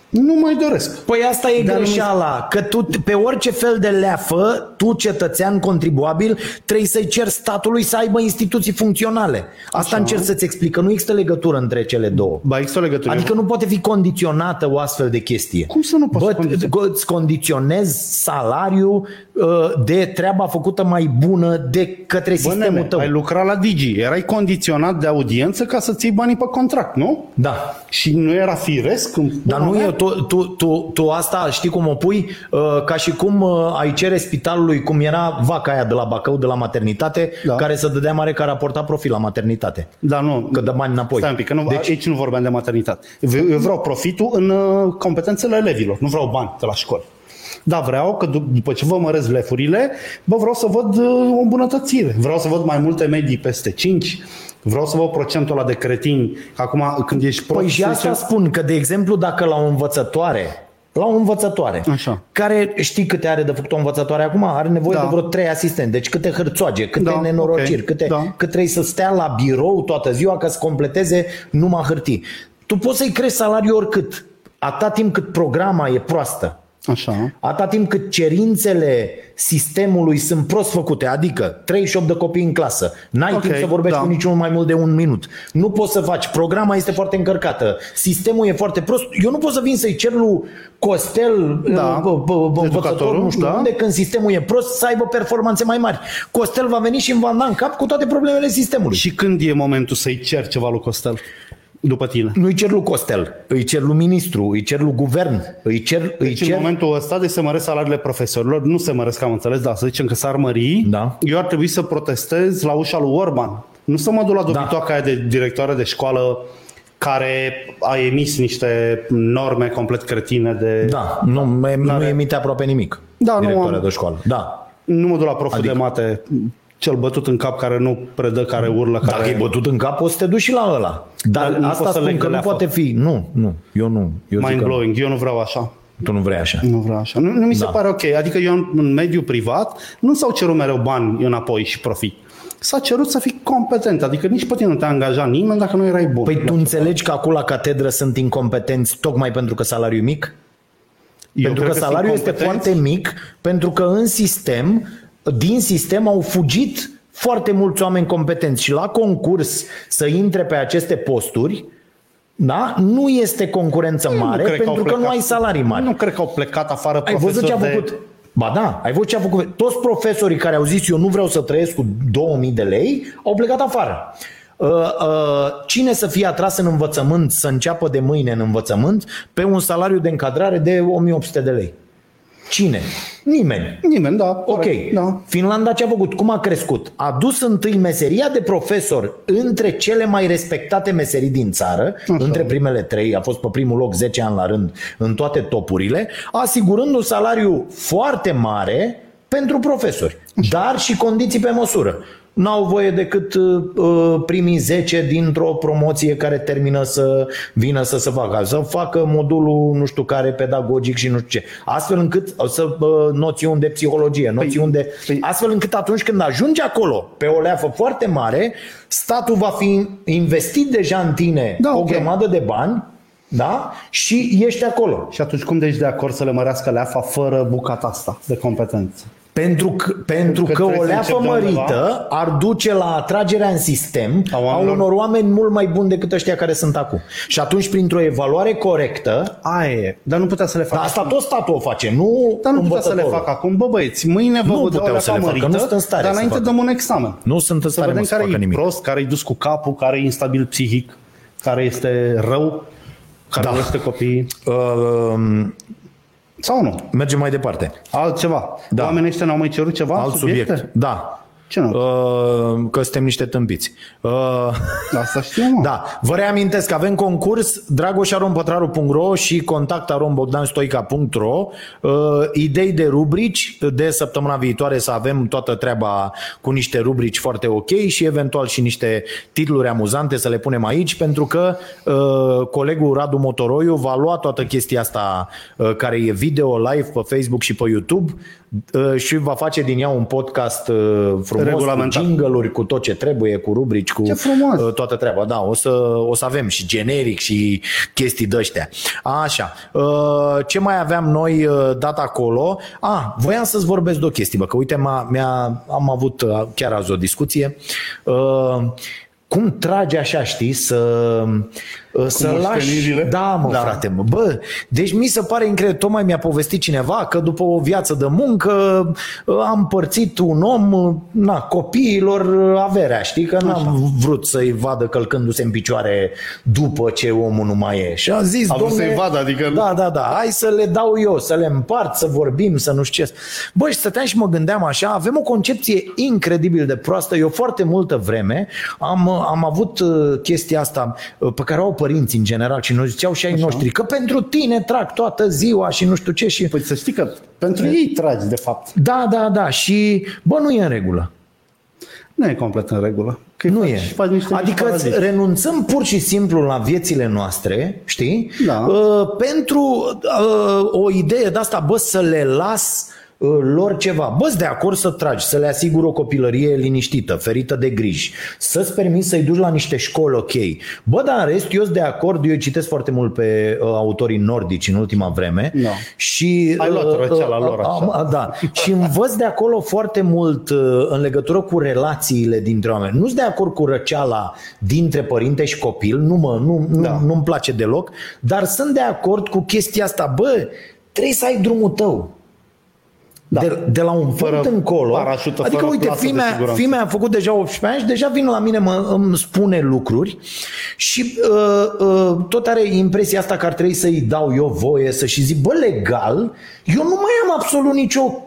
Nu mai doresc. Păi asta e Dar nu- greșeala, că tu pe orice fel de leafă, tu cetățean contribuabil, trebuie să-i ceri statului să aibă instituții funcționale. Asta Așa. încerc să-ți explic, că nu există legătură între cele două. Ba, există o legătură. Adică nu poate fi condiționată o astfel de chestie. Cum să nu poți Bă, condiționa? t- îți condiționezi salariul uh, de treaba făcută mai bună de către Bă, sistemul nene, tău. ai lucrat la Digi, erai condiționat de audiență ca să ții banii pe contract, nu? Da. Și nu era firesc? în Dar pula nu mea? e, tu, tu, tu, tu asta știi cum o pui? Uh, ca și cum uh, ai cere spitalului, cum era vaca aia de la Bacău, de la maternitate, Da. care să dădea mare că a raportat profil la maternitate. Da, nu. Că dă bani înapoi. Stai un pic, că nu, Deci- deci... aici nu vorbeam de maternitate. Eu eu vreau profitul în uh, competențele elevilor, nu vreau bani de la școli. Da, vreau că dup- după ce vă măresc lefurile, bă, vreau să văd uh, o îmbunătățire. Vreau să văd mai multe medii peste 5, vreau să văd procentul ăla de cretini. Acum, când ești prost, Păi și se asta zice- spun, că de exemplu dacă la o învățătoare la o învățătoare, Așa. care știi câte are de făcut o învățătoare acum? Are nevoie Da. de vreo trei asistenți, deci câte hârțoage, câte Da, nenorociri, ok, câte, da. cât trebuie să stea la birou toată ziua ca să completeze numai hârtii. Tu poți să-i crești salariul oricât, atâta timp cât programa e proastă. Așa. Atâta timp cât cerințele sistemului sunt prost făcute, adică 38 de copii în clasă, n-ai Ok, timp să vorbești da. cu niciunul mai mult de un minut. Nu poți să faci, programa este foarte încărcată, sistemul e foarte prost. Eu nu pot să vin să-i cer lui Costel, Da, bă, bă, bă, învățător, educatorul, nu știu da. unde, când sistemul e prost, să aibă performanțe mai mari. Costel va veni și îmi va da în cap cu toate problemele sistemului. Și când e momentul să-i cer ceva lui Costel? După tine. Nu-i cer lui Costel, îi cer lui ministru, îi cer lui guvern, îi cer... Îi Deci în cer... momentul ăsta de se măresc salariile profesorilor, nu se măresc, am înțeles, dar să zicem că s-ar mări, Da. eu ar trebui să protestez la ușa lui Orban. Nu să mă duc la dobitoaca aia de directoare de școală care a emis niște norme complet cretine de... Da, nu, nu emite aproape nimic. Da, nu directoarea am- de școală. Da. Nu mă duc la proful Adică- de mate, cel bătut în cap care nu predă, care urlă, care... Dacă e bătut în cap, o să te duci și la ăla. Dar Dar nu asta poți să spun leg că de nu leafă. poate fi. Nu, nu, eu nu. Eu zic că nu. Mind blowing, eu nu vreau așa. Tu nu vrei așa. Nu vreau așa. Nu, nu mi se Da. pare ok. Adică eu în, în mediul privat nu s-au cerut mereu bani înapoi și profit. S-a cerut să fii competent. Adică nici pe tine nu te angaja nimeni dacă nu erai bun. Păi tu înțelegi că acolo la catedră sunt incompetenți tocmai pentru că salariul e mic? Eu pentru că, cred sunt salariul este competenți. foarte mic, pentru că în sistem, din sistem au fugit foarte mulți oameni competenți și la concurs să intre pe aceste posturi, da? nu este concurență Nu mare cred pentru au că, nu plecat- ai salarii mari. Nu cred că au plecat afară Ai văzut ce a profesori de- făcut? Ba da, ai văzut ce a făcut. Toți profesorii care au zis eu nu vreau să trăiesc cu 2000 de lei au plecat afară. Uh, uh, Cine să fie atras în învățământ, să înceapă de mâine în învățământ, pe un salariu de încadrare de 1800 de lei? Cine? Nimeni. Nimeni, da. Ok. corect, Da. Finlanda ce a făcut? Cum a crescut? A dus întâi meseria de profesor între cele mai respectate meserii din țară, Așa. între primele trei, a fost pe primul loc 10 ani la rând în toate topurile, asigurând un salariu foarte mare pentru profesori, dar și condiții pe măsură. N-au voie decât uh, primii 10 dintr-o promoție care termină să vină să se facă. Să facă modulul nu știu care pedagogic și nu știu ce. Astfel încât uh, să uh, noțiuni de psihologie, noțiuni de... păi- Astfel încât atunci când ajungi acolo pe o leafă foarte mare, statul va fi investit deja în tine Da, o ok. grămadă de bani da? și ești acolo. Și atunci cum ești de acord să le mărească leafa fără bucata asta de competență? Pentru că, pentru că că, o trebuie să leafă încep de undeva. mărită ar duce la atragerea în sistem A a, oamenilor. unor oameni mult mai buni decât ăștia care sunt acum. Și atunci, printr-o evaluare corectă, Aia e. Dar nu putea să le facă. dar asta tot statul o face, nu Dar nu putea să le învățătorul. facă acum. Bă băieți, mâine vă Nu vă dau puteau leafa să le facă, mărită, nu sunt în stare dar să înainte facă. dăm un examen. Nu sunt în Să stare mă, vedem să care facă e nimic. prost, care e dus cu capul, care e instabil psihic, care este rău, care Da. da. este copiii. Uh, Sau nu? mergem mai departe. Altceva. Da. Da. Oamenii ăștia n-au mai cerut ceva? Alt subiecte? subiect. Da. Ce nu? Uh, că suntem niște tâmpiți. Uh, Asta știu, mă. Da, vă reamintesc că avem concurs dragoșarompătraru.ro și contactarombogdanstoica.ro uh, idei de rubrici de săptămâna viitoare să avem toată treaba cu niște rubrici foarte ok și eventual și niște titluri amuzante să le punem aici pentru că uh, colegul Radu Motoroiu va lua toată chestia asta uh, care e video live pe Facebook și pe YouTube uh, și va face din ea un podcast uh, frumos cu Regulamentar. jingle-uri, cu tot ce trebuie, cu rubrici, cu Ce frumos! uh, toată treaba. Da, o să, o să avem și generic și chestii de-astea. Așa, uh, ce mai aveam noi uh, dat acolo? Ah, voiam să-ți vorbesc de o chestie, bă, că uite, m-a, mi-a, am avut uh, chiar azi o discuție. Uh, cum trage așa, știi, să, uh, să lași... moștenirile? Da, mă, da. Da. frate, mă. Bă, deci mi se pare incredibil. Tocmai mi-a povestit cineva că după o viață de muncă uh, am împărțit un om, uh, na, copiilor uh, averea, știi? Că n-am vrut să-i vadă călcându-se în picioare după ce omul nu mai e. Și a zis, A vrut domne, să-i vadă, adică- Da, da, da, hai să le dau eu, să le împart, să vorbim, să nu știu ce. Băi, și stăteam și mă gândeam așa, avem o concepție incredibil de proastă. Eu foarte multă vreme am, am avut uh, chestia asta uh, pe care o au părinții în general și noi ziceau și ai noștri, că pentru tine trag toată ziua și nu știu ce și... Păi să știi că pentru ei tragi, de fapt. Da, da, da, și bă, nu e în regulă. Nu e complet în regulă. Că Nu faci, e. Faci niște Adică mici îți paraziti. renunțăm pur și simplu la viețile noastre, știi? Da. Uh, pentru uh, o idee de asta, bă, să le las uh, lor ceva. Bă, de acord să tragi, să le asiguri o copilărie liniștită, ferită de griji, să-ți permiți să-i duci la niște școli ok. Bă, dar în rest, eu sunt de acord, eu citesc foarte mult pe uh, autorii nordici în ultima vreme Da. și... Ai luat uh, răceala lor, așa. am- a, Da, și învăț de acolo foarte mult uh, în legătură cu relațiile dintre oameni. Nu sunt de acord cu răceala dintre părinte și copil, nu mă, nu, nu, Da. nu-mi place deloc, dar sunt de acord cu chestia asta. Bă, trebuie să ai drumul tău. Da. De, de la un Fără punct încolo. parașută, adică, fără uite, plasă de fimea, siguranță. fimea a făcut deja 18 ani și deja vine la mine, mă, îmi spune lucruri și uh, uh, tot are impresia asta că ar trebui să-i dau eu voie să și zic, bă, legal, eu nu mai am absolut nicio că-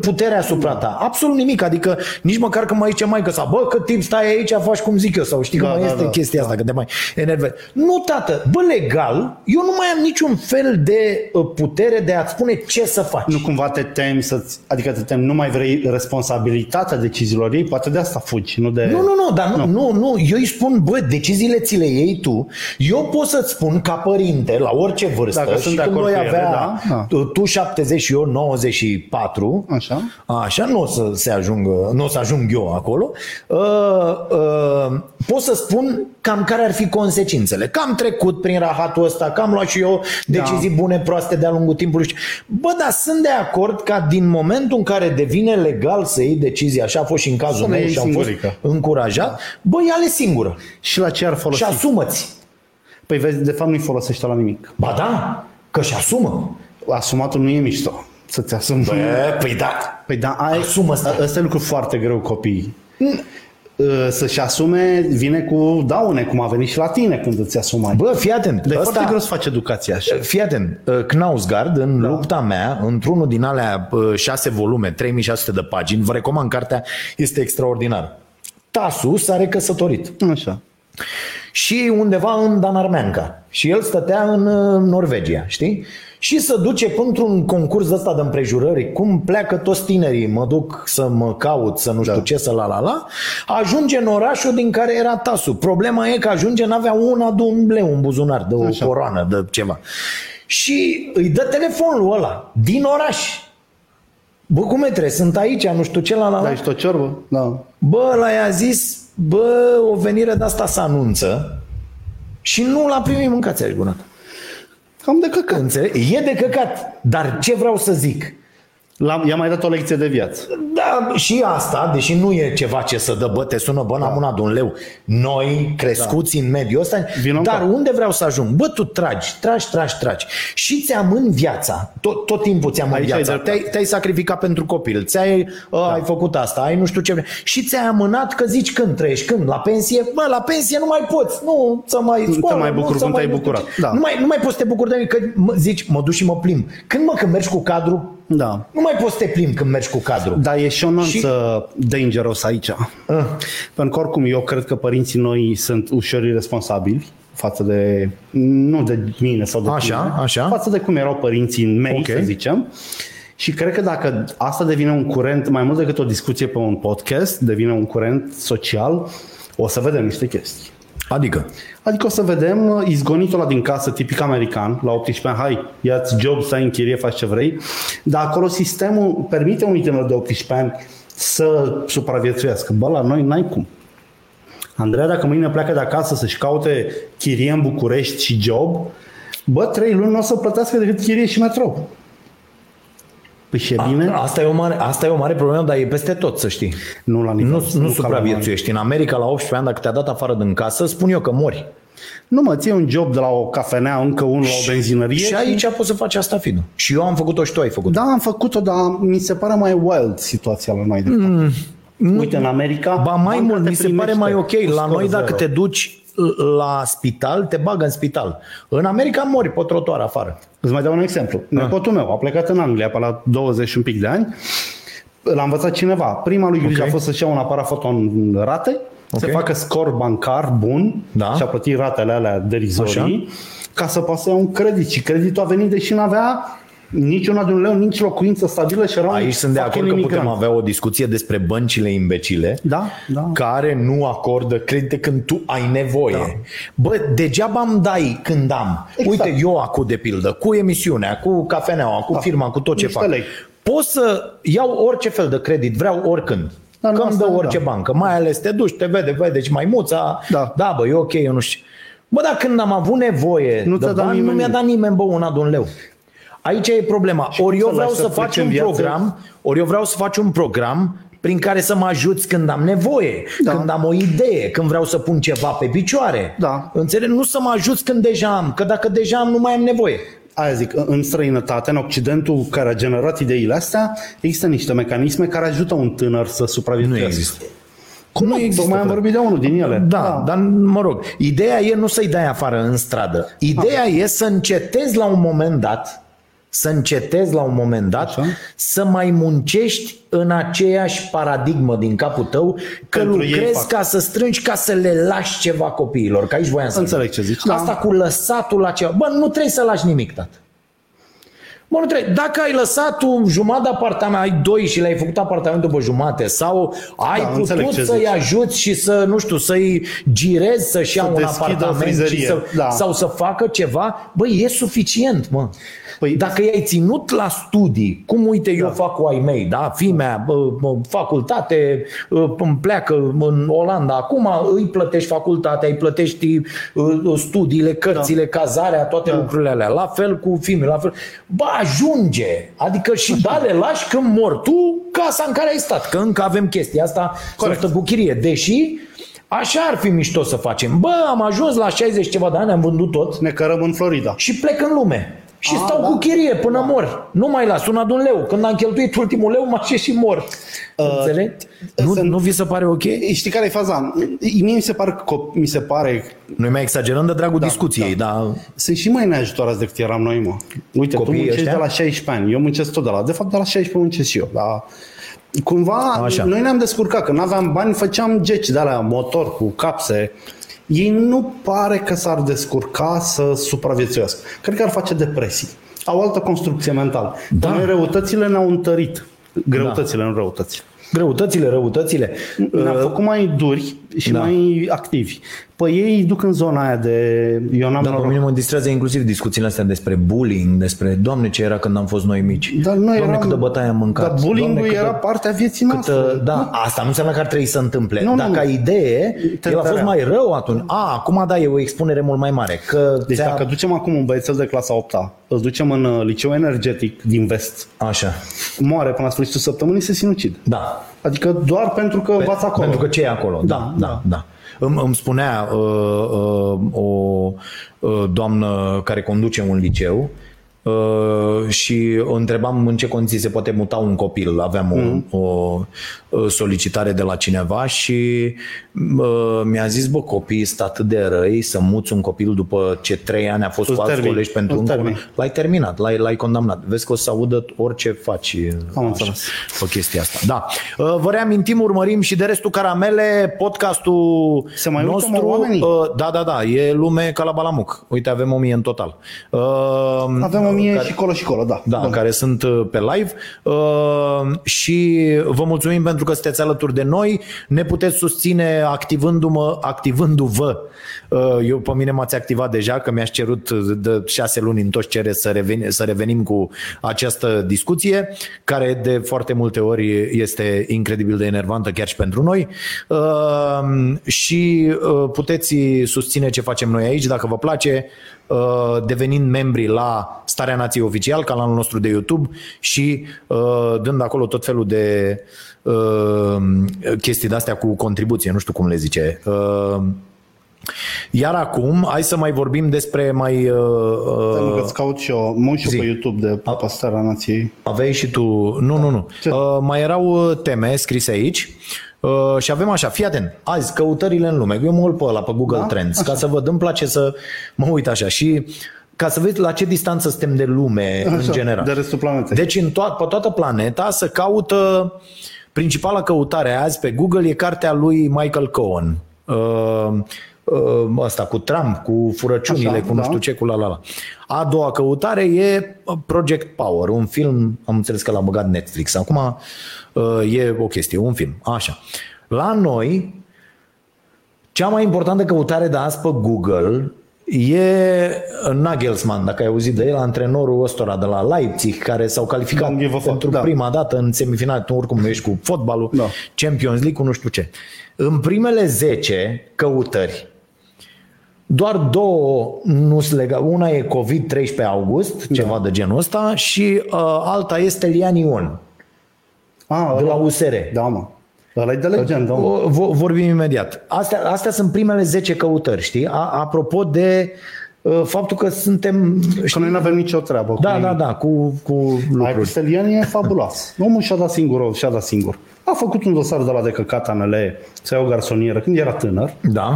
puterea asupra ta. Absolut nimic. Adică nici măcar că mai zice mai că sau bă, cât timp stai aici, faci cum zic eu sau știi Da, că mai da, este da, chestia asta, că te mai enervezi. Nu, tată, bă, legal, eu nu mai am niciun fel de uh, putere de a-ți spune ce să faci. Nu cumva te temi, să adică te temi, nu mai vrei responsabilitatea deciziilor ei, poate de asta fugi, nu de... Nu, nu, nu, dar nu, nu. nu, nu, eu îi spun, bă, deciziile ți le iei tu. Eu pot să-ți spun ca părinte, la orice vârstă, Dacă sunt și de când acord voi cu ele, avea, da, da. tu- tu 70 și eu 94, Așa. Așa, nu o să se ajungă, nu o să ajung eu acolo. Uh, uh, pot să spun cam care ar fi consecințele. Că am trecut prin rahatul ăsta, că am luat și eu decizii Da. bune, proaste de-a lungul timpului. Bă, dar sunt de acord ca din momentul în care devine legal să iei decizii, așa a fost și în cazul Să le meu iei și am fost singurică. încurajat, bă, ia-le singură Și la ce ar folosi? și asumă-ți. Păi vezi, de fapt nu-i folosește la nimic. Ba da, că și asumă. Asumatul nu e mișto. Să-ți asumi. Bă, păi da, Păi da, ai, Asumă-ți. ăsta e lucru foarte greu copiii. Uh, Să-și asume vine cu daune, cum a venit și la tine când îți asumai. bă, fii atent. Dar e ăsta- foarte greu să faci educația așa. Fii atent, uh, Knausgard, în da. lupta mea, într-unul din alea uh, șase volume, 3600 de pagini, vă recomand cartea, este extraordinară. Tasu s-a recăsătorit Așa. și undeva în Danarmenca și el stătea în uh, Norvegia, știi? Și se duce într-un concurs ăsta de împrejurări, cum pleacă toți tinerii, mă duc să mă caut, să nu știu Da. ce, să la la la, ajunge în orașul din care era Tasu. Problema e că ajunge, n-avea una de un leu în buzunar, de o Așa. Așa. coroană, de ceva. Și îi dă telefonul ăla, din oraș. Bă, cum e trebuie? Sunt aici, nu știu ce, la la la. Da, ești o ciorbă? Da. Bă, ăla i-a zis, bă, o venire de asta să anunță și nu l-a primit mâncați aș gura. Cam de căcat. Înțelegi? E de căcat, dar ce vreau să zic? L-am, i-a mai dat o lecție de viață. Da, și asta, deși nu e ceva ce să dă, bă, te sună, bă, n-am una de un leu. Noi, crescuți da. în mediul ăsta, Vino în dar cap. unde vreau să ajung? Bă, tu tragi, tragi, tragi, tragi. Și ți-am în viața, tot, tot timpul ți-am în Aici ai viața. dreptate. Te-ai, te-ai sacrificat pentru copil, ți-ai, da. ai făcut asta, ai nu știu ce. Și ți-ai amânat că zici când trăiești, când? La pensie? Bă, la pensie nu mai poți, nu să mai scoală, mai nu bucuri să cum mai te-ai nu știu bucurat. ce. Da. Nu, mai, nu mai poți să te bucuri de nimic, că mă, zici, mă duc și mă plimb. Când mă, când mergi cu cadru, Da. nu mai poți să te plimbi când mergi cu cadru. Dar e și o nuanță și... dangerous aici. Ah. Pentru că oricum eu cred că părinții noi sunt ușor irresponsabili față de, nu de mine sau de Așa, tine, așa. față de cum erau părinții mei, Ok. să zicem. Și cred că dacă asta devine un curent, mai mult decât o discuție pe un podcast, devine un curent social, o să vedem niște chestii. Adică? Adică o să vedem uh, izgonitul ăla din casă, tipic american, la 18 ani, hai, ia-ți job, stai în chirie, faci ce vrei. Dar acolo sistemul permite unui tânăr de 18 ani să supraviețuiască. Bă, la noi n-ai cum. Andreea, dacă mâine pleacă de acasă să-și caute chirie în București și job, bă, trei luni nu o să plătească decât chirie și metrou. Păi și e bine? Asta e, o mare, asta e o mare problemă, dar e peste tot, să știi. Nu la nivel. Nu, ca nu la supraviețuiești. În America, la 18 ani, dacă te-a dat afară din casă, spun eu că mori. Nu mă, ție un job de la o cafenea, încă unul la o benzinărie. Și aici poți să faci asta, Fidu. Și eu am făcut-o și tu ai făcut Da, am făcut-o, dar mi se pare mai wild situația la noi. Mm, Uite, în America... Ba mai banca mult, te mi se pare primește mai ok. cu La scor noi, dacă zero. te duci la spital, te bagă în spital. În America mori pe trotuar afară. Îți mai dau un exemplu. Da. Nepotul meu a plecat în Anglia pe la 20 și un pic de ani. L-a învățat cineva. Prima lui grijă Ok. a fost să-și ia un aparat foto în rate, Ok. să facă scor bancar bun Da. și a plătit ratele alea derizorii Așa. ca să poată să ia un credit. Și creditul a venit deși nu avea niciuna de un leu, nici locuință stabilă și era un Aici sunt de fucking acord că putem imigrant. avea o discuție despre băncile imbecile Da, da. care nu acordă credite când tu ai nevoie. Da. Bă, degeaba îmi dai când am. Exact. Uite, eu acum de pildă, cu emisiunea, cu cafeneaua, cu Da. firma, cu tot ce Niște fac. lei. Pot să iau orice fel de credit, vreau oricând. Da, Că nu, îmi asta dă da. orice bancă. Mai ales te duci, te vede, vede și maimuța. Da. da, bă, e ok, eu nu știu. Bă, dar când am avut nevoie Nu de ți-a dat bani, nu nimeni mi-a dat nimeni, bă, una de un leu. Aici e problema. Ori eu să vreau lași să să fac plece un în viață? program, ori eu vreau să fac un program prin care să mă ajuți când am nevoie, Da. când am o idee, când vreau să pun ceva pe picioare. Da. Înțeleg? Nu să mă ajuți când deja am, că dacă deja am, nu mai am nevoie. Aia zic, în străinătate, în Occidentul care a generat ideile astea, există niște mecanisme care ajută un tânăr să supraviețuiască. Nu există. Cum Nu există, Tocmai am frate. vorbit de unul din ele. Da, dar mă rog, ideea e nu să-i dai afară în stradă. Ideea e să încetezi la un moment dat să încetezi la un moment dat Așa. să mai muncești în aceeași paradigmă din capul tău că Pentru ei lucrezi fac. ca să strângi, ca să le lași ceva copiilor. Că aici voiam să Înțeleg ce zici, da. Asta cu lăsatul la ceva. Bă, nu trebuie să lași nimic, tată. Bă, nu trebuie. Dacă ai lăsat un jumătate de apartament, ai doi și le-ai făcut apartamentul pe jumate sau ai Da, înțeleg putut ce să-i zici. ajuți și să, nu știu, să-i girezi să-și ia un deschidă o apartament și frizerie, să, da. sau să facă ceva, băi, e suficient, mă. Păi- Dacă i-ai ținut la studii, cum uite eu fac cu ai mei, da? Fimea, bă, bă, facultate, bă, îmi pleacă în Olanda, acum îi plătești facultatea, îi plătești uh, studiile, cărțile, cazarea, toate Da. lucrurile alea. La fel cu fime, la fel. Bă, ajunge! Adică și da, le lași când mor tu casa în care ai stat, că încă avem chestia asta, Corect. să cu chirie. Deși Așa ar fi mișto să facem. Bă, am ajuns la 60 ceva de ani, am vândut tot Ne cărăm în Florida. și plec în lume. Și A, stau da. cu chirie până mor. Nu mai las una de un leu. Când am cheltuit ultimul leu, mă așez și mor. Uh, Înțelegi? Nu, sunt- nu vi se pare ok? Știi care e faza? Mie mi se pare, că cop- mi se pare Noi mai exagerăm de dragul discuției, dar sunt și mai neajutorați decât eram noi, mă. Uite, Copiii tu muncești ăștia? de la 16 ani, eu muncesc tot de la... De fapt, de la 16 muncesc și eu, dar cumva Așa. noi ne-am descurcat, că nu aveam bani, făceam geci de la motor cu capse. Ei nu pare că s-ar descurca să supraviețuiască. Cred că ar face depresii. Au altă construcție mentală. Da. Dar noi răutățile ne-au întărit. Greutățile, nu răutățile. greutățile, răutățile. Ne-a făcut mai duri și da. mai activi. Păi ei duc în zona aia de... Eu n-am Dar pe noroc. mine mă distrează inclusiv discuțiile astea despre bullying, despre Doamne ce era când am fost noi mici. Dar noi Doamne eram, câtă bătaie am mâncat. Dar bullying Doamne, câtă- era partea vieții noastre. Câtă, da, asta nu înseamnă că ar trebui să întâmple. Nu, nu, Dacă nu. ai idee, Te el a fost întărea. mai rău atunci. A, acum da, e o expunere mult mai mare. Că Deci ți-a- dacă ducem acum un băiețel de clasa 8 îl ducem în uh, liceu energetic din vest, Așa, moare până la sfârșitul săptămânii, se sinucid. da. Adică doar pentru că învață acolo. Pentru că ce e acolo? Da, Da, da, da. da. Îmi, îmi spunea uh, uh, o uh, doamnă care conduce un liceu uh, și o întrebam în ce condiții se poate muta un copil. Aveam o, Mm. o uh, solicitare de la cineva și uh, mi-a zis, bă, copiii sunt atât de răi să muți un copil după ce trei ani a fost Îl cu alți termin. colegi pentru Îl un termin. L-ai terminat, l-ai, l-ai condamnat. Vezi că o să audă orice faci Am așa, înțeles. pe chestia asta. Da. Uh, Vă reamintim, urmărim și de restul caramele, podcastul Se mai uită, nostru. mă, oamenii? uh, Da, da, da, e lume ca la Balamuc. Uite, avem o mie în total. Uh, Avem o mie care- și colo și colo, da. da, care sunt uh, pe live uh, și vă mulțumim pentru că sunteți alături de noi. Ne puteți susține activându-mă, activându-vă. Uh, Eu pe mine m-ați activat deja, că mi-aș cerut de șase luni în toți cere să, reveni, să revenim cu această discuție, care de foarte multe ori este incredibil de enervantă chiar și pentru noi. Uh, Și uh, puteți susține ce facem noi aici, dacă vă place, uh, devenind membri la Starea Nației Oficial, canalul nostru de YouTube și uh, dând acolo tot felul de uh, chestii de-astea cu contribuție, nu știu cum le zice. Uh, Iar acum, hai să mai vorbim despre mai... Uh, Pentru că uh, îți caut și eu, mă uit și eu zi. pe YouTube de Pastarea Nației. aveai și tu... Nu, nu, nu. Ce? Uh, mai erau uh, teme scrise aici uh, și avem așa, fii atent, azi căutările în lume, eu mă uit pe ăla, pe Google Da? Trends, ca Așa. să văd, îmi place să mă uit așa și ca să vezi la ce distanță suntem de lume în Așa, general. de restul planetei. Deci în to- pe toată planeta să caută principala căutare azi pe Google e cartea lui Michael Cohen. Uh, uh, asta cu Trump, cu furăciunile, Așa, cu nu da. știu ce, cu la la la. A doua căutare e Project Power, un film, am înțeles că l-a băgat Netflix. Acum uh, e o chestie, un film. Așa. La noi, cea mai importantă căutare de azi pe Google e Nagelsmann, dacă ai auzit de el, antrenorul ăstora de la Leipzig, care s-au calificat Don't give a fuck, pentru da. prima dată în semifinal, tu oricum nu ești cu fotbalul, Da. Champions League, cu nu știu ce. În primele 10 căutări, doar două nu sunt legate. Una e COVID 13 august, ceva de genul ăsta, și uh, alta este Lian Ion, A, de la ăla- USR. Da, mă. Ăla e de legendă, mă. O- vo- Vorbim imediat. Astea, astea sunt primele 10 căutări, știi? A, apropo de uh, faptul că suntem... Că noi nu avem nicio treabă cu Da, nimic. da, da, cu, cu Ai lucruri. Stelian e fabulos. Omul și-a dat singur, și-a dat singur. A făcut un dosar de la de căcat ANL să ia o garsonieră când era tânăr Da.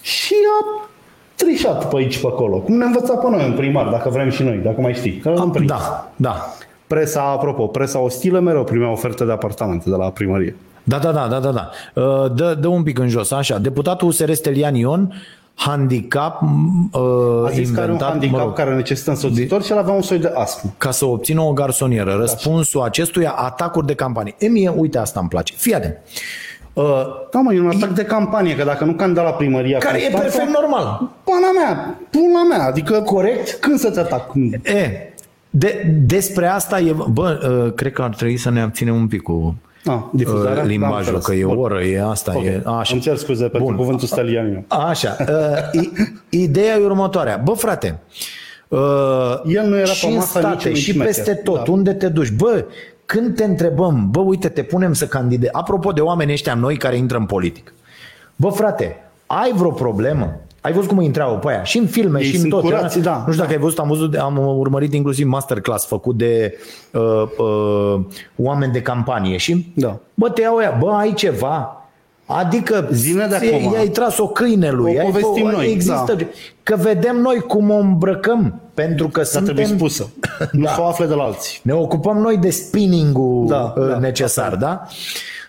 și a trișat pe aici pe acolo. Cum ne învăța pe noi în primar, dacă vrem și noi, dacă mai știi. Că am prins. Da, da. Presa, apropo, presa ostilă mereu primea oferte de apartamente de la primărie. Da, da, da, da, da, da. Uh, Dă, dă un pic în jos, așa. Deputatul USR Stelian Ion, handicap uh, A zis că are un inventat, handicap mă rog, care necesită însoțitor și el avea un soi de astm. ca să obțină o garsonieră. Răspunsul acestuia, atacuri de campanie. E mie, uite, asta îmi place. Fii atent. Uh, Da, mă, e un atac de campanie, că dacă nu candida la primăria care e Constanța, perfect normal. Pana mea, pula mea, adică Corect. când să te atac? E, de, despre asta e... Bă, uh, cred că ar trebui să ne abținem un pic cu Ah, difuzarea? uh, Da, am limbajul, înțeles. că e o Bun. oră, e asta, Ok. e așa. Îmi cer scuze pentru Bun. cuvântul stelian. Așa. Uh, i- ideea e următoarea. Bă, frate, uh, El nu era și pe în masă state, niciunui și șmecher. peste tot, Da. unde te duci, bă, când te întrebăm, bă, uite, te punem să candidezi, apropo de oameni ăștia noi care intră în politic, bă, frate, ai vreo problemă? Ai văzut cum îi întreabă pe aia? Și în filme, Ei și în sunt tot. curați, da. Nu știu dacă ai văzut, am, văzut, am urmărit inclusiv masterclass făcut de uh, uh, oameni de campanie și Da. bă, te iau ea, bă, ai ceva? Adică Zine de ție- acum. i-ai tras o câine lui. O ai povestim fă- noi, Există, da. Că vedem noi cum o îmbrăcăm, pentru că Dar trebuie suntem... spusă. Nu să o afle de la alții. Ne ocupăm noi de spinning-ul Da, uh, da, necesar, da?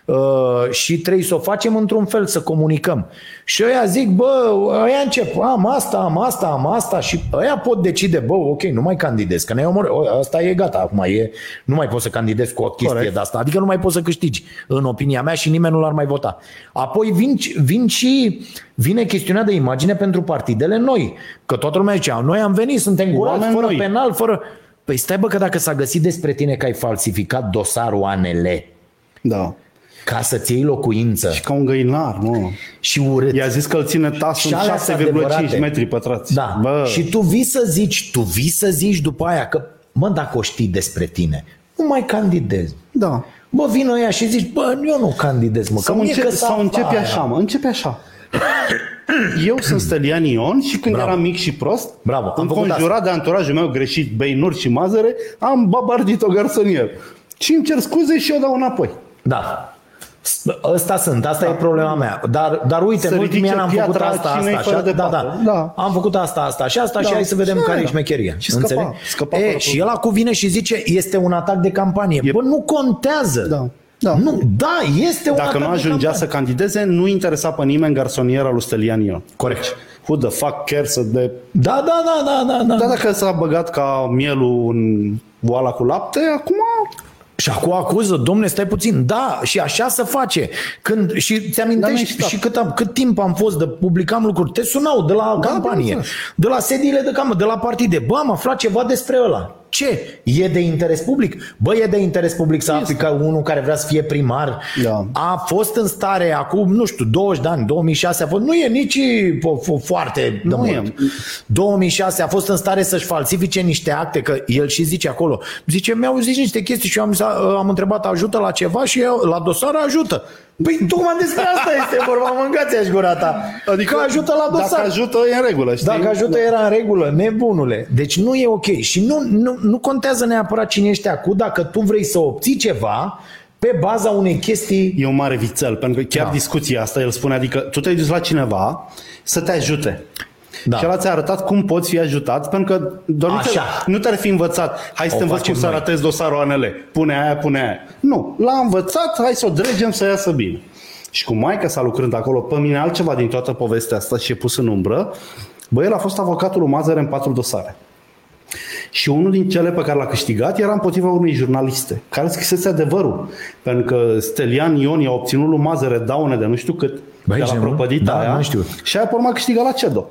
Uh, și trebuie să o facem într-un fel, să comunicăm. Și ăia zic, bă, ăia încep, am asta, am asta, am asta și ăia pot decide, bă, ok, nu mai candidez, că ne-ai omorât, O, asta e gata, acum e, nu mai poți să candidezi cu o chestie Corect. de asta, adică nu mai poți să câștigi, în opinia mea și nimeni nu l-ar mai vota. Apoi vin, vin și, vine chestiunea de imagine pentru partidele noi, că toată lumea zicea, noi am venit, suntem curați, Oameni fără noi. penal, fără... Păi stai bă că dacă s-a găsit despre tine că ai falsificat dosarul ANL Da. Ca să-ți iei locuință Și ca un găinar, mă. și urât. I-a zis că îl ține tasul Și în alea sunt 7,5 adevărate. metri pătrați. Da. Bă, Și tu vii să zici, tu vii să zici după aia că, mă, dacă o știi despre tine, nu mai candidezi. da. Bă, vin ăia și zici, bă, eu nu candidez, mă, că Sau, mie începe, că s-a sau începe afară. așa, mă, începe așa. Eu sunt Stelian Ion și când Bravo. eram mic și prost, Bravo, am făcut înconjurat de anturajul meu greșit, beinuri și mazăre, am babardit o garsonier. Și îmi cer scuze și eu dau înapoi. Da. Ăsta sunt, asta e problema mea. Dar, dar uite, Să în ultimii ridice ani am făcut piatra asta, cinei asta, fără așa, de da, pată. da, Da. Am făcut asta, asta și asta Da. și hai să vedem Și care e aia. șmecheria. Și scăpa, Înțelegi? scăpa e, fără și el acum vine și zice, este un atac de campanie. E- Bă, nu contează. Da. Da. Nu, da, este un Dacă atac nu de ajungea campanie. să candideze, nu interesa pe nimeni garsoniera lui Stelian Ion. Corect. Who the fuck cares de... Da, da, da, da, da, da. Dar dacă s-a băgat ca mielul în oala cu lapte, acum Și acum acuză, domne, stai puțin. Da, și așa se face. Când, și ți Dar amintești n-ai stat. și cât, am, cât timp am fost de publicam lucruri. Te sunau de la Da, campanie, bineînțeles. de la sediile de campanie, de la partide. Bă, am aflat ceva despre ăla. Ce? E de interes public? Bă, e de interes public să afli că unul care vrea să fie primar Da. a fost în stare acum, nu știu, 20 de ani, 2006 a fost, nu e nici fo- fo- foarte de Nu mult. e. 2006 a fost în stare să-și falsifice niște acte, că el și zice acolo, zice, mi-au zis niște chestii și eu am, zis- am întrebat, ajută la ceva și eu, la dosar ajută. Păi tocmai despre asta este vorba, mâncați-aș gura ta. Adică că ajută la dosar. Dacă ajută, e în regulă, știi? Dacă ajută era în regulă, nebunule. Deci nu e ok. Și nu, nu, nu contează neapărat cine ești acum dacă tu vrei să obții ceva pe baza unei chestii... E un mare vițel, pentru că chiar Da. discuția asta, el spune, adică tu te-ai dus la cineva să te ajute. Da. Și ăla ți-a arătat cum poți fi ajutat, pentru că doar nu, te, Așa. nu te-ar fi învățat. Hai să O te învăț facem cum să noi. ratezi dosarul ANL. Pune aia, pune aia. Nu, l-a învățat, hai să o dregem să iasă bine. Și cu maica sa lucrând acolo, pe mine altceva din toată povestea asta și e pus în umbră, bă, el a fost avocatul lui Mazăre în patru dosare. Și unul din cele pe care l-a câștigat era împotriva unei jurnaliste, care scrisese adevărul. Pentru că Stelian Ion i-a obținut lui Mazăre daune de nu știu cât, Băi, de la ce mult? propădita Da, aia. n-am știut. Și aia pe urmă a câștigat la CEDO.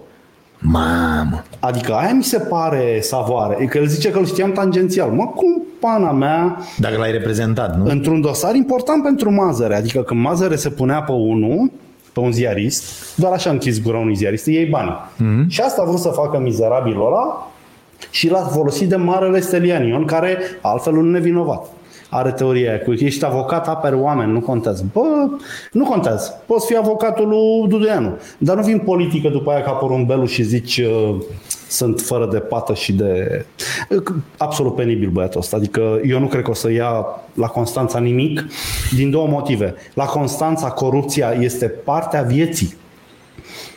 Mamă! Adică aia mi se pare savoare. E că el zice că îl știam tangențial. Mă, cum pana mea, Dacă l-ai reprezentat, nu? într-un dosar important pentru Mazăre, adică când Mazăre se punea pe unul, pe un ziarist, doar așa închis gura unui ziarist, îi iei bani. Mm-hmm. Și asta a vrut să facă mizerabilul ăla și l-a folosit de marele Stelian Ion, care altfel un nevinovat. Are teoria aia cu ești avocat, apere oameni, nu contează. Bă, nu contează. Poți fi avocatul lui Duduianu. Dar nu vin politică după aia ca porumbelul și zici uh, sunt fără de pată și de... Absolut penibil băiatul ăsta. Adică eu nu cred că o să ia la Constanța nimic din două motive. La Constanța corupția este partea vieții.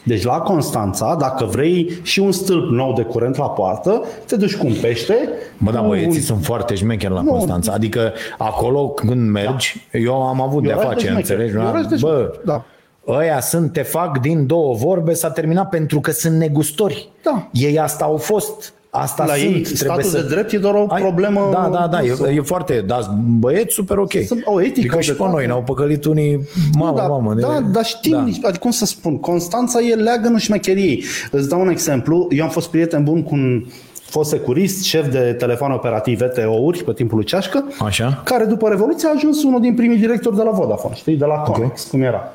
Deci la Constanța, dacă vrei și un stâlp nou de curent la poartă, te duci cu un pește. Bă, da, cu băieții un... sunt foarte șmecheri la Nu. Constanța. Adică acolo când mergi, eu am avut de-a oraș de face, șmecheri. înțelegi? E oraș de Bă, șmecheri, da. ăia sunt, te fac din două vorbe, s-a terminat pentru că sunt negustori. Da. Ei asta au fost. Asta La sunt. ei, Trebuie statul să... de drept e doar o Ai- problemă... Da, da, da, e, e foarte, da, băieți super ok. Sunt- au etică, adică și de pe toate. noi ne-au păcălit unii, mamă, da, mamă. ne- da, dar știm, Da. da. adică cum să spun, Constanța e leagănul șmecheriei. Îți dau un exemplu, eu am fost prieten bun cu un fost securist, șef de telefon operativ VTO-uri pe timpul lui Ceașcă, Așa. care după Revoluție a ajuns unul din primii directori de la Vodafone, știi, de la Conex, cum era.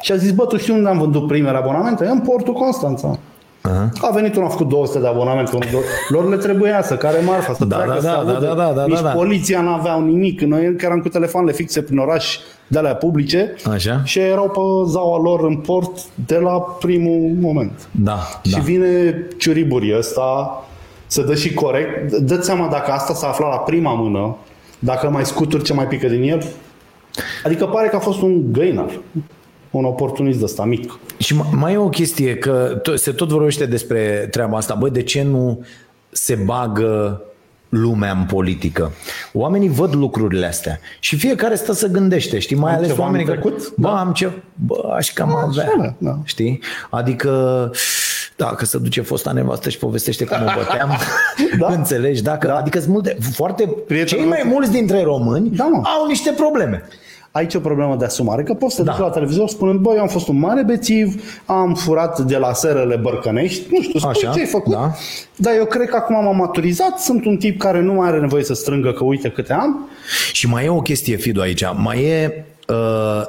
Și a zis, bă, tu știi unde am vândut primele abonamente? În portul Constanța. Aha. A venit unul, a făcut 200 de abonamente, unul, doi. lor le trebuia să care marfa, să Da, treacă, da, să da, audă. da, da, da, Nici da, da. poliția n-aveau nimic. Noi încă eram cu telefoanele fixe prin oraș de alea publice Așa. și erau pe zaua lor în port de la primul moment. Da, Și da. vine ciuriburii ăsta să dă și corect. Dă-ți seama dacă asta s-a aflat la prima mână, dacă mai scuturi ce mai pică din el. Adică pare că a fost un găinar, un oportunist ăsta mic. Și mai- mai e o chestie, că to- se tot vorbește despre treaba asta. Băi, de ce nu se bagă lumea în politică? Oamenii văd lucrurile astea și fiecare stă să gândește, știi? Mai Am ales ceva oamenii în care... trecut? Bă, am ce... Bă, aș cam avea. așa, da. Știi? Adică... Dacă se duce fosta nevastă și povestește cum o băteam, Da. înțelegi? Dacă, Da. Adică sunt multe, foarte, Prietenul cei mai meu- mulți dintre români Da, mă. au niște probleme. Aici e o problemă de asumare, că poți să te Da. duci la televizor spunând, băi, eu am fost un mare bețiv, am furat de la serele Bărcănești, nu știu, spui Așa, ce ai făcut, da. dar eu cred că acum m-am maturizat, sunt un tip care nu mai are nevoie să strângă că uite câte am, Și mai e o chestie, Fido, aici. Mai e uh,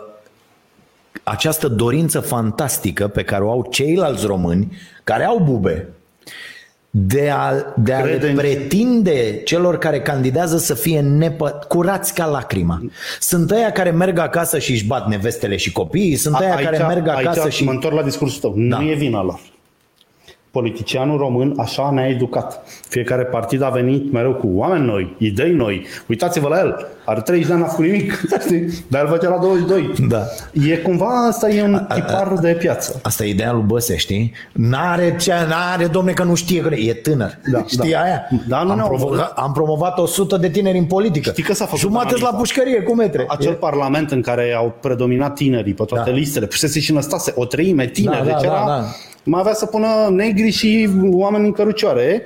această dorință fantastică pe care o au ceilalți români care au bube de a, de a le Crede în- pretinde celor care candidează să fie nepă, curați ca lacrima. Sunt ăia care merg acasă și își bat nevestele și copiii, sunt ăia care merg acasă aici și... mă întorc la discursul tău, Da. nu e vina lor. Politicianul român așa ne-a educat. Fiecare partid a venit mereu cu oameni noi, idei noi. Uitați-vă la el, are 30 de ani, n-a făcut nimic, știi? dar el făcea la 22. Da. E cumva, asta e un tipar de piață. Asta e ideea lui Băse, știi? N-are, ce, n-are, domne, că nu știe, că e tânăr. Da, știi da. aia? Da, nu am, ne-au provocat, am promovat 100 de tineri în politică. Știi că s-a făcut Jumate la analiza. pușcărie cu metre. Acel parlament în care au predominat tinerii pe toate Da. listele, pusese și năstase o treime tineri, Da, da, deci era, da, da. Mai avea să pună negri și oameni în cărucioare,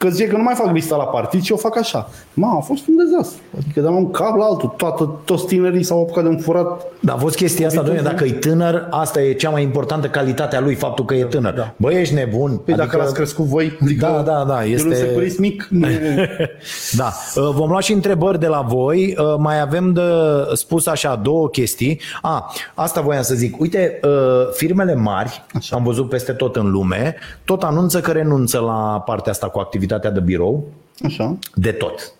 că zice că nu mai fac lista la partid, ci o fac așa. Ma, a fost un dezastru. Adică de la un cap la altul, toată, toți tinerii s-au apucat de un furat. Dar a fost chestia asta, domnule, dacă e tânăr, asta e cea mai importantă calitate a lui, faptul că e tânăr. Da. Bă, ești nebun. Păi adică, dacă l-ați crescut voi, adică Da, da, da, el este- un securist mic, nu e- Da. Uh, Vom lua și întrebări de la voi. Uh, Mai avem de spus așa două chestii. A, asta voiam să zic. Uite, uh, firmele mari, așa. am văzut peste tot în lume, tot anunță că renunță la partea asta cu activitatea de birou. Așa. De tot.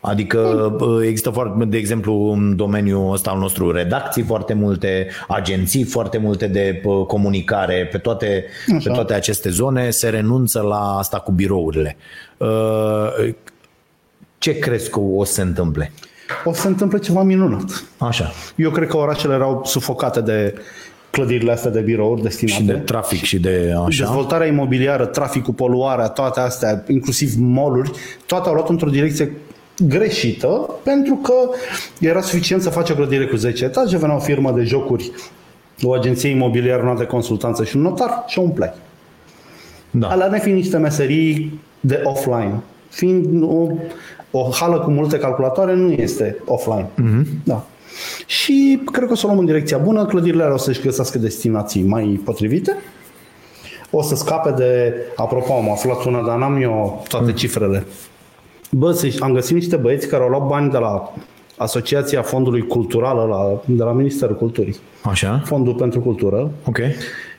Adică bă, există foarte, de exemplu, în domeniul ăsta al nostru redacții foarte multe, agenții foarte multe de bă, comunicare, pe toate, pe toate aceste zone se renunță la asta cu birourile. Uh, Ce crezi că o să se întâmple? O să se întâmple ceva minunat. Așa. Eu cred că orașele erau sufocate de clădirile astea de birouri destinate. Și de trafic și de așa. Dezvoltarea imobiliară, traficul, poluarea, toate astea, inclusiv moluri, toate au luat într-o direcție greșită pentru că era suficient să faci o clădire cu 10 etaje, venea o firmă de jocuri, o agenție imobiliară, una de consultanță și un notar și o umpleai. Da. Alea ne fiind niște meserii de offline. Fiind o, o hală cu multe calculatoare nu este offline. Mm-hmm. Da. Și cred că o să o luăm în direcția bună, clădirile alea o să-și găsească destinații mai potrivite. O să scape de, apropo, am aflat una, dar n-am eu toate cifrele. Bă, să- am găsit niște băieți care au luat bani de la Asociația Fondului Cultural, la, de la Ministerul Culturii. Așa. Fondul pentru Cultură, Ok.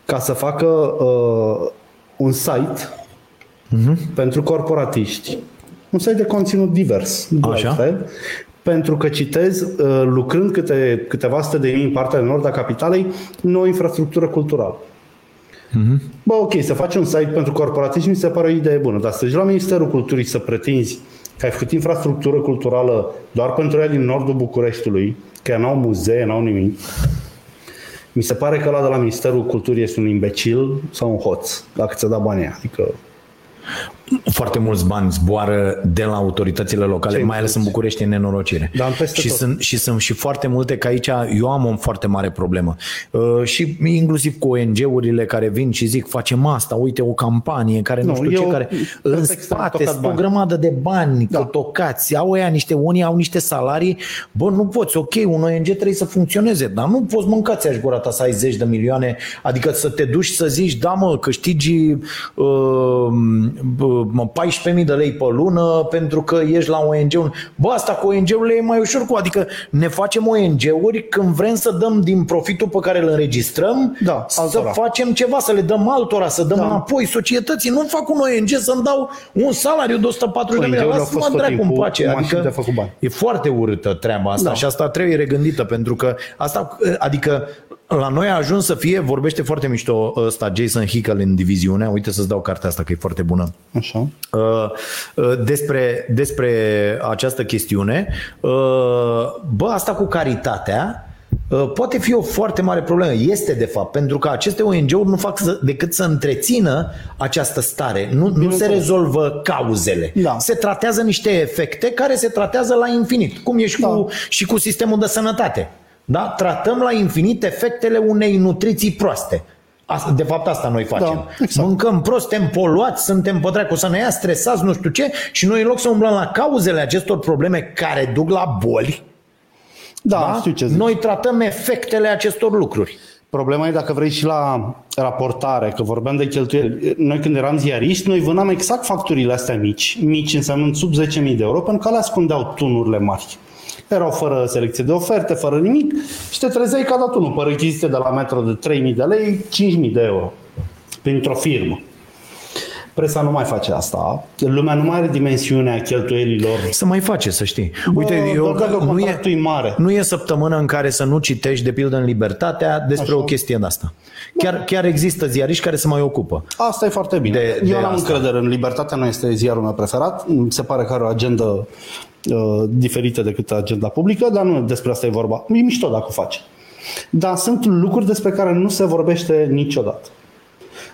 ca să facă uh, un site uh-huh. pentru corporatiști. Un site de conținut divers, de Așa. altfel, pentru că citez, uh, lucrând câte, câteva sute de mii în partea de nord a capitalei, nouă infrastructură culturală. Uh-huh. Bă, ok, să faci un site pentru corporatiști mi se pare o idee bună, dar să-și la Ministerul Culturii să pretinzi că ai făcut infrastructură culturală doar pentru ea din nordul Bucureștiului, că n-au muzee, n-au nimic, Mi se pare că la de la Ministerul Culturii este un imbecil sau un hoț, dacă ți-a dat banii. Adică foarte mulți bani zboară de la autoritățile locale, Ce mai ales în București, e nenorocire. Da, peste și, tot. sunt, și sunt și foarte multe că aici eu am o foarte mare problemă. Uh, și inclusiv cu ONG-urile care vin și zic facem asta, uite o campanie care nu, Nu, știu e ce, o- care în pretext de spate tocat sunt o bani. grămadă de bani Da. da. tocați, au ăia niște, unii au niște salarii, bă, nu poți, ok, un ONG trebuie să funcționeze, dar nu poți mâncați aș gura ta să ai zeci de milioane, adică să te duci să zici, da mă, câștigi uh, bă, 14.000 de lei pe lună pentru că ești la ONG-ul. Bă, asta cu ONG-urile e mai ușor cu, adică ne facem ONG-uri când vrem să dăm din profitul pe care îl înregistrăm, Da, să altora. facem ceva, să le dăm altora, să dăm Da. înapoi societății. Nu fac un ONG să-mi dau un salariu de 140 de mii. ONG-urile au Lasă-mă fost tot dracu în timpul pace. mașini Adică de făcut bani. e foarte urâtă treaba asta Da. și asta trebuie regândită pentru că asta, adică la noi a ajuns să fie, vorbește foarte mișto ăsta, Jason Hickel în diviziune, uite să-ți dau cartea asta că e foarte bună, așa. Uh, uh, despre, despre această chestiune. Uh, Bă, asta cu caritatea uh, poate fi o foarte mare problemă. Este de fapt, pentru că aceste ONG-uri nu fac să, decât să întrețină această stare. Nu, nu se rezolvă cauzele. Da. Se tratează niște efecte care se tratează la infinit. Cum e și, Da. cu, și cu sistemul de sănătate. Da? Tratăm la infinit efectele unei nutriții proaste. Asta, de fapt asta noi facem. Da, exact. Mâncăm prost, suntem poluați, suntem pe dracu să ne ia stresați, nu știu ce, și noi în loc să umblăm la cauzele acestor probleme care duc la boli, Da, da? știu ce zici. noi tratăm efectele acestor lucruri. Problema e dacă vrei și la raportare, că vorbeam de cheltuieli. Noi când eram ziariști, noi vânam exact facturile astea mici, mici însemnând sub 10.000 de euro, pentru că alea ascundeau tunurile mari. Erau fără selecție de oferte, fără nimic și te trezeai ca dat unul pe rechizite de la metro de 3.000 de lei, 5.000 de euro printr-o firmă. Presa nu mai face asta. Lumea nu mai are dimensiunea cheltuielilor. Să mai face, să știi. Uite, Bă, eu, doar dacă nu, e, contractul e mare. nu e săptămână în care să nu citești, de pildă în Libertatea, despre Așa. o chestie de asta. Chiar, chiar există ziariști care se mai ocupă. Asta e foarte bine. De- Eu de n-am asta. încredere în Libertatea, nu este ziarul meu preferat. Mi se pare că are o agendă uh, diferită decât agenda publică, dar nu despre asta e vorba. E mișto dacă o faci. Dar sunt lucruri despre care nu se vorbește niciodată.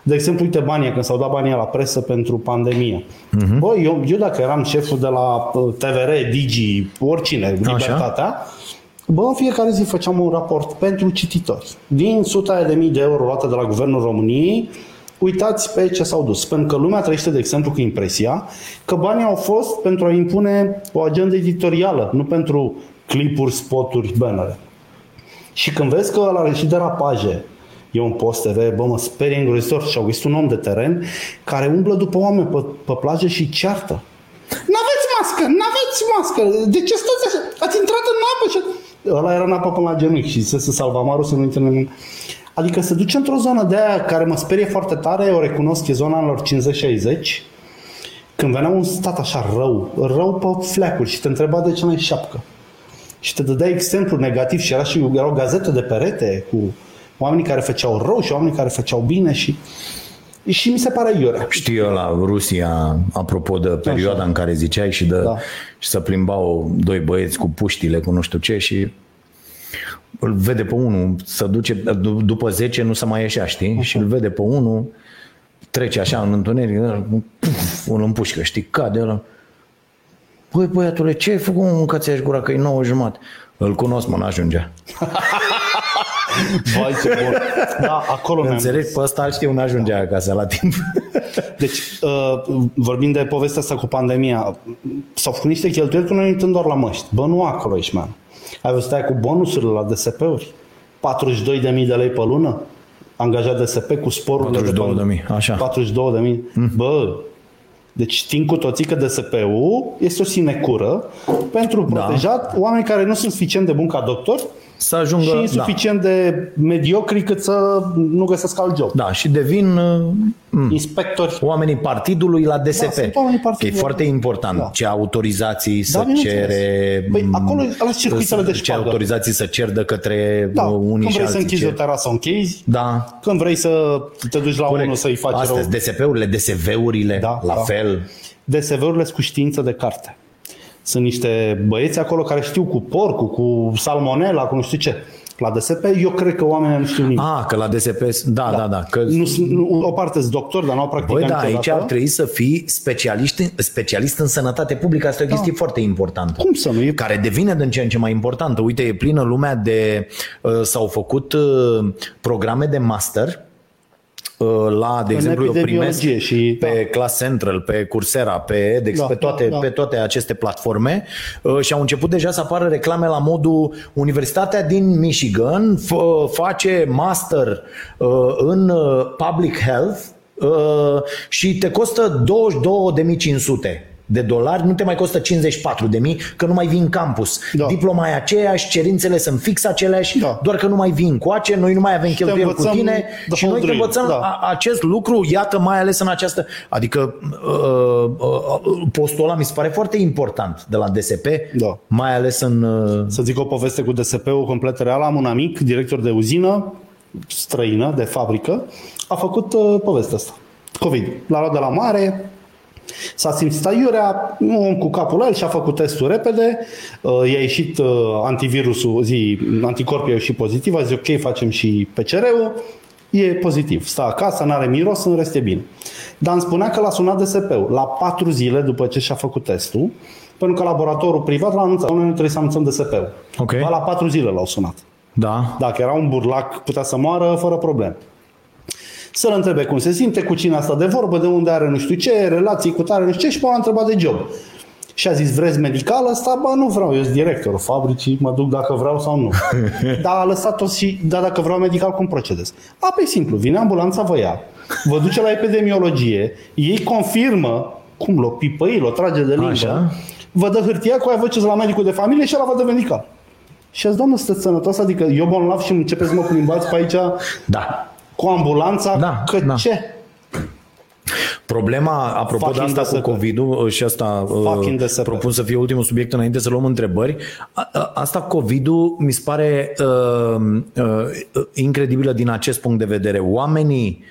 De exemplu, uite banii, când s-au dat banii la presă pentru pandemie. Mhm. Uh-huh. Bă, eu, eu dacă eram șeful de la uh, TVR, Digi, oricine, Libertatea, Bă, în fiecare zi făceam un raport pentru cititori. Din suta de mii de euro luate de la Guvernul României, uitați pe ce s-au dus. Pentru că lumea trăiește, de exemplu, cu impresia că banii au fost pentru a impune o agendă editorială, nu pentru clipuri, spoturi, bannere. Și când vezi că ăla are și derapaje, e un post TV, bă, mă sperie îngrozitor și au găsit un om de teren care umblă după oameni pe, pe plajă și ceartă. N-aveți mască, n-aveți mască, de ce stați așa? Ați intrat în apă și... Ăla era în apă până la genunchi și zise să salvamarul să nu intre în... Adică se duce într-o zonă de aia care mă sperie foarte tare, o recunosc, e zona anilor 50-60, când venea un stat așa rău, rău pe fleacuri și te întreba de ce nu ai șapcă. Și te dădea exemplu negativ și era și erau gazete de perete cu oamenii care făceau rău și oamenii care făceau bine și și mi se pare iurea. Știu eu la Rusia, apropo de perioada în care ziceai și, de, Da. și să plimbau doi băieți cu puștile, cu nu știu ce și îl vede pe unul, să duce, d- după 10 nu se mai ieșea, știi? Și îl vede pe unul, trece așa în întuneric, puf, unul împușcă, știi, cade ăla. Băi, băiatule, ce ai făcut mă, că ți-ai gura că e nouă jumătate? Îl cunosc, mă, n-ajungea. Vai, ce bun. Da, acolo ne-am Înțelegi? Pe ăsta știu, n-ajungea acasă la timp. Deci, uh, vorbind de povestea asta cu pandemia, s-au făcut niște cheltuieli că noi uităm doar la măști. Bă, nu acolo ești, man. Ai văzut aia cu bonusurile la DSP-uri? 42.000 de lei pe lună? Angajat DSP cu sporurile de 42.000, așa. 42.000. Mm. Bă, deci știm cu toții că DSP-ul este o sinecură pentru Da. protejat oameni care nu sunt suficient de buni ca doctori Să ajungă... și da. insuficient de mediocri cât să nu găsesc alt job. Da, și devin uh, m, Inspectori oamenii partidului la DSP. Da, sunt oamenii Că e partidului. foarte important Da. ce autorizații să bineînțeles. cere... Păi, m, acolo- alea sunt circuitele de Ce șpagă. autorizații să cer de către Da, uh, unii când și vrei să alții. închizi ce- o terasă, o închizi. Da, Când vrei să te duci la unul să-i faci Astea, rău. DSP-urile, DSV-urile, Da, la da. fel. DSV-urile sunt cu știință de carte. Sunt niște băieți acolo care știu cu porcul, cu salmonela, cu nu știu ce. La DSP, eu cred că oamenii nu știu nimic. Ah, că la DSP, da, da, da. Că... Nu, sunt- nu, o parte sunt doctor, dar nu au practicat Băi, da, aici niciodată. ar trebui să fii specialist, în- specialist în sănătate publică. Asta e o chestie foarte importantă. Da. Cum să nu? E Care devine din ce în ce mai importantă. Uite, e plină lumea de... uh, S-au făcut uh, programe de master uh, la, de În exemplu, eu primesc epidemiologie și- pe Class Central, pe Coursera, pe edX, Da, pe, toate, da, da. pe toate aceste platforme. Uh, și au început deja să apară reclame la modul Universitatea din Michigan f- face master uh, în uh, public health uh, și te costă 22.500 de dolari, nu te mai costă 54 de mii, că nu mai vin în campus. Da. Diploma e aceeași, cerințele sunt fix aceleași, Da. doar că nu mai vin coace, noi nu mai avem cheltuieli cu învățăm tine the și whole noi te drill, învățăm da. a- acest lucru, iată, mai ales în această... Adică uh, uh, postul ăla mi se pare foarte important de la DSP, Da. mai ales în... Uh, Să zic o poveste cu DSP-ul complet real. Am un amic, director de uzină, străină, de fabrică, a făcut uh, povestea asta. COVID. L-a luat de la mare, s-a simțit aiurea, un om cu capul la el și-a făcut testul repede, uh, i-a ieșit uh, antivirusul, zi, anticorpii au ieșit pozitiv, a zis ok, facem și PCR-ul, e pozitiv. Stă acasă, nu are miros, în rest e bine. Dar îmi spunea că l-a sunat DSP-ul la patru zile după ce și-a făcut testul, pentru că laboratorul privat l-a anunțat, noi nu trebuie să anunțăm DSP-ul. Ok. Ba La patru zile l-au sunat. da, Dacă era un burlac, putea să moară fără probleme. Să-l întrebe cum se simte, cu cine asta de vorbă, de unde are nu știu ce, relații cu tare, nu știu ce, și m-a întrebat de job. Și a zis, vreți medical ăsta? Ba, nu vreau, eu sunt directorul fabricii, mă duc dacă vreau sau nu. Dar a lăsat-o și, da, dacă vreau medical, cum procedez? A, pe simplu, vine ambulanța, vă ia, vă duce la epidemiologie, ei confirmă, cum l-o pipăi, l-o trage de limbă, Așa. vă dă hârtia cu aia vă duceți la medicul de familie și ăla vă dă medical. Și a zis, doamnă, sunteți sănătos? Adică eu bolnav și începeți să mă plimbați pe aici da. Cu ambulanța? Da, că da. ce? Problema, apropo de Fucking asta cu DSP. COVID-ul și asta Fucking uh, DSP. propun să fie ultimul subiect înainte să luăm întrebări, a- a- asta COVID-ul mi se pare uh, uh, incredibilă din acest punct de vedere. Oamenii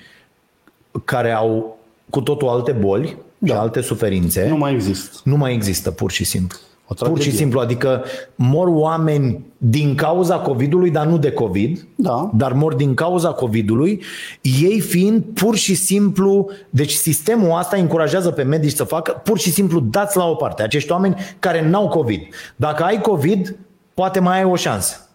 care au cu totul alte boli da. și alte suferințe Nu mai există. nu mai există, pur și simplu. O Pur și tragedie. simplu, adică mor oameni din cauza COVID-ului, dar nu de COVID, Da. dar mor din cauza COVID-ului, ei fiind pur și simplu, deci sistemul asta încurajează pe medici să facă, pur și simplu dați la o parte acești oameni care n-au COVID. Dacă ai COVID, poate mai ai o șansă.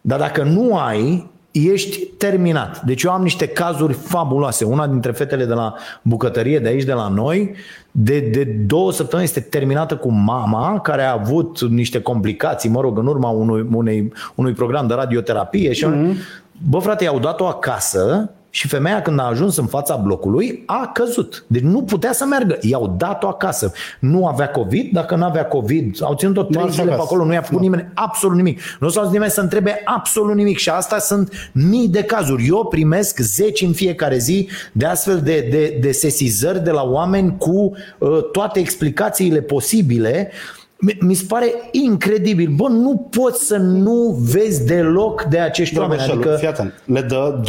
Dar dacă nu ai, ești terminat. Deci eu am niște cazuri fabuloase. Una dintre fetele de la bucătărie de aici, de la noi, de, de două săptămâni este terminată cu mama, care a avut niște complicații, mă rog, în urma unui, unei, unui program de radioterapie. Și mm-hmm. Bă, frate, i-au dat-o acasă și femeia când a ajuns în fața blocului a căzut. Deci nu putea să meargă. I-au dat-o acasă. Nu avea COVID, dacă nu avea COVID, au ținut-o trei Doar zile pe acasă. acolo, nu i-a făcut Da. nimeni absolut nimic. Nu s-a auzit nimeni să întrebe absolut nimic și asta sunt mii de cazuri. Eu primesc zeci în fiecare zi de astfel de, de, de sesizări de la oameni cu uh, toate explicațiile posibile. Mi- Mi se pare incredibil. Bă, nu poți să nu vezi deloc de acești oameni. Drăgășelu, Adică, fii atent, le dă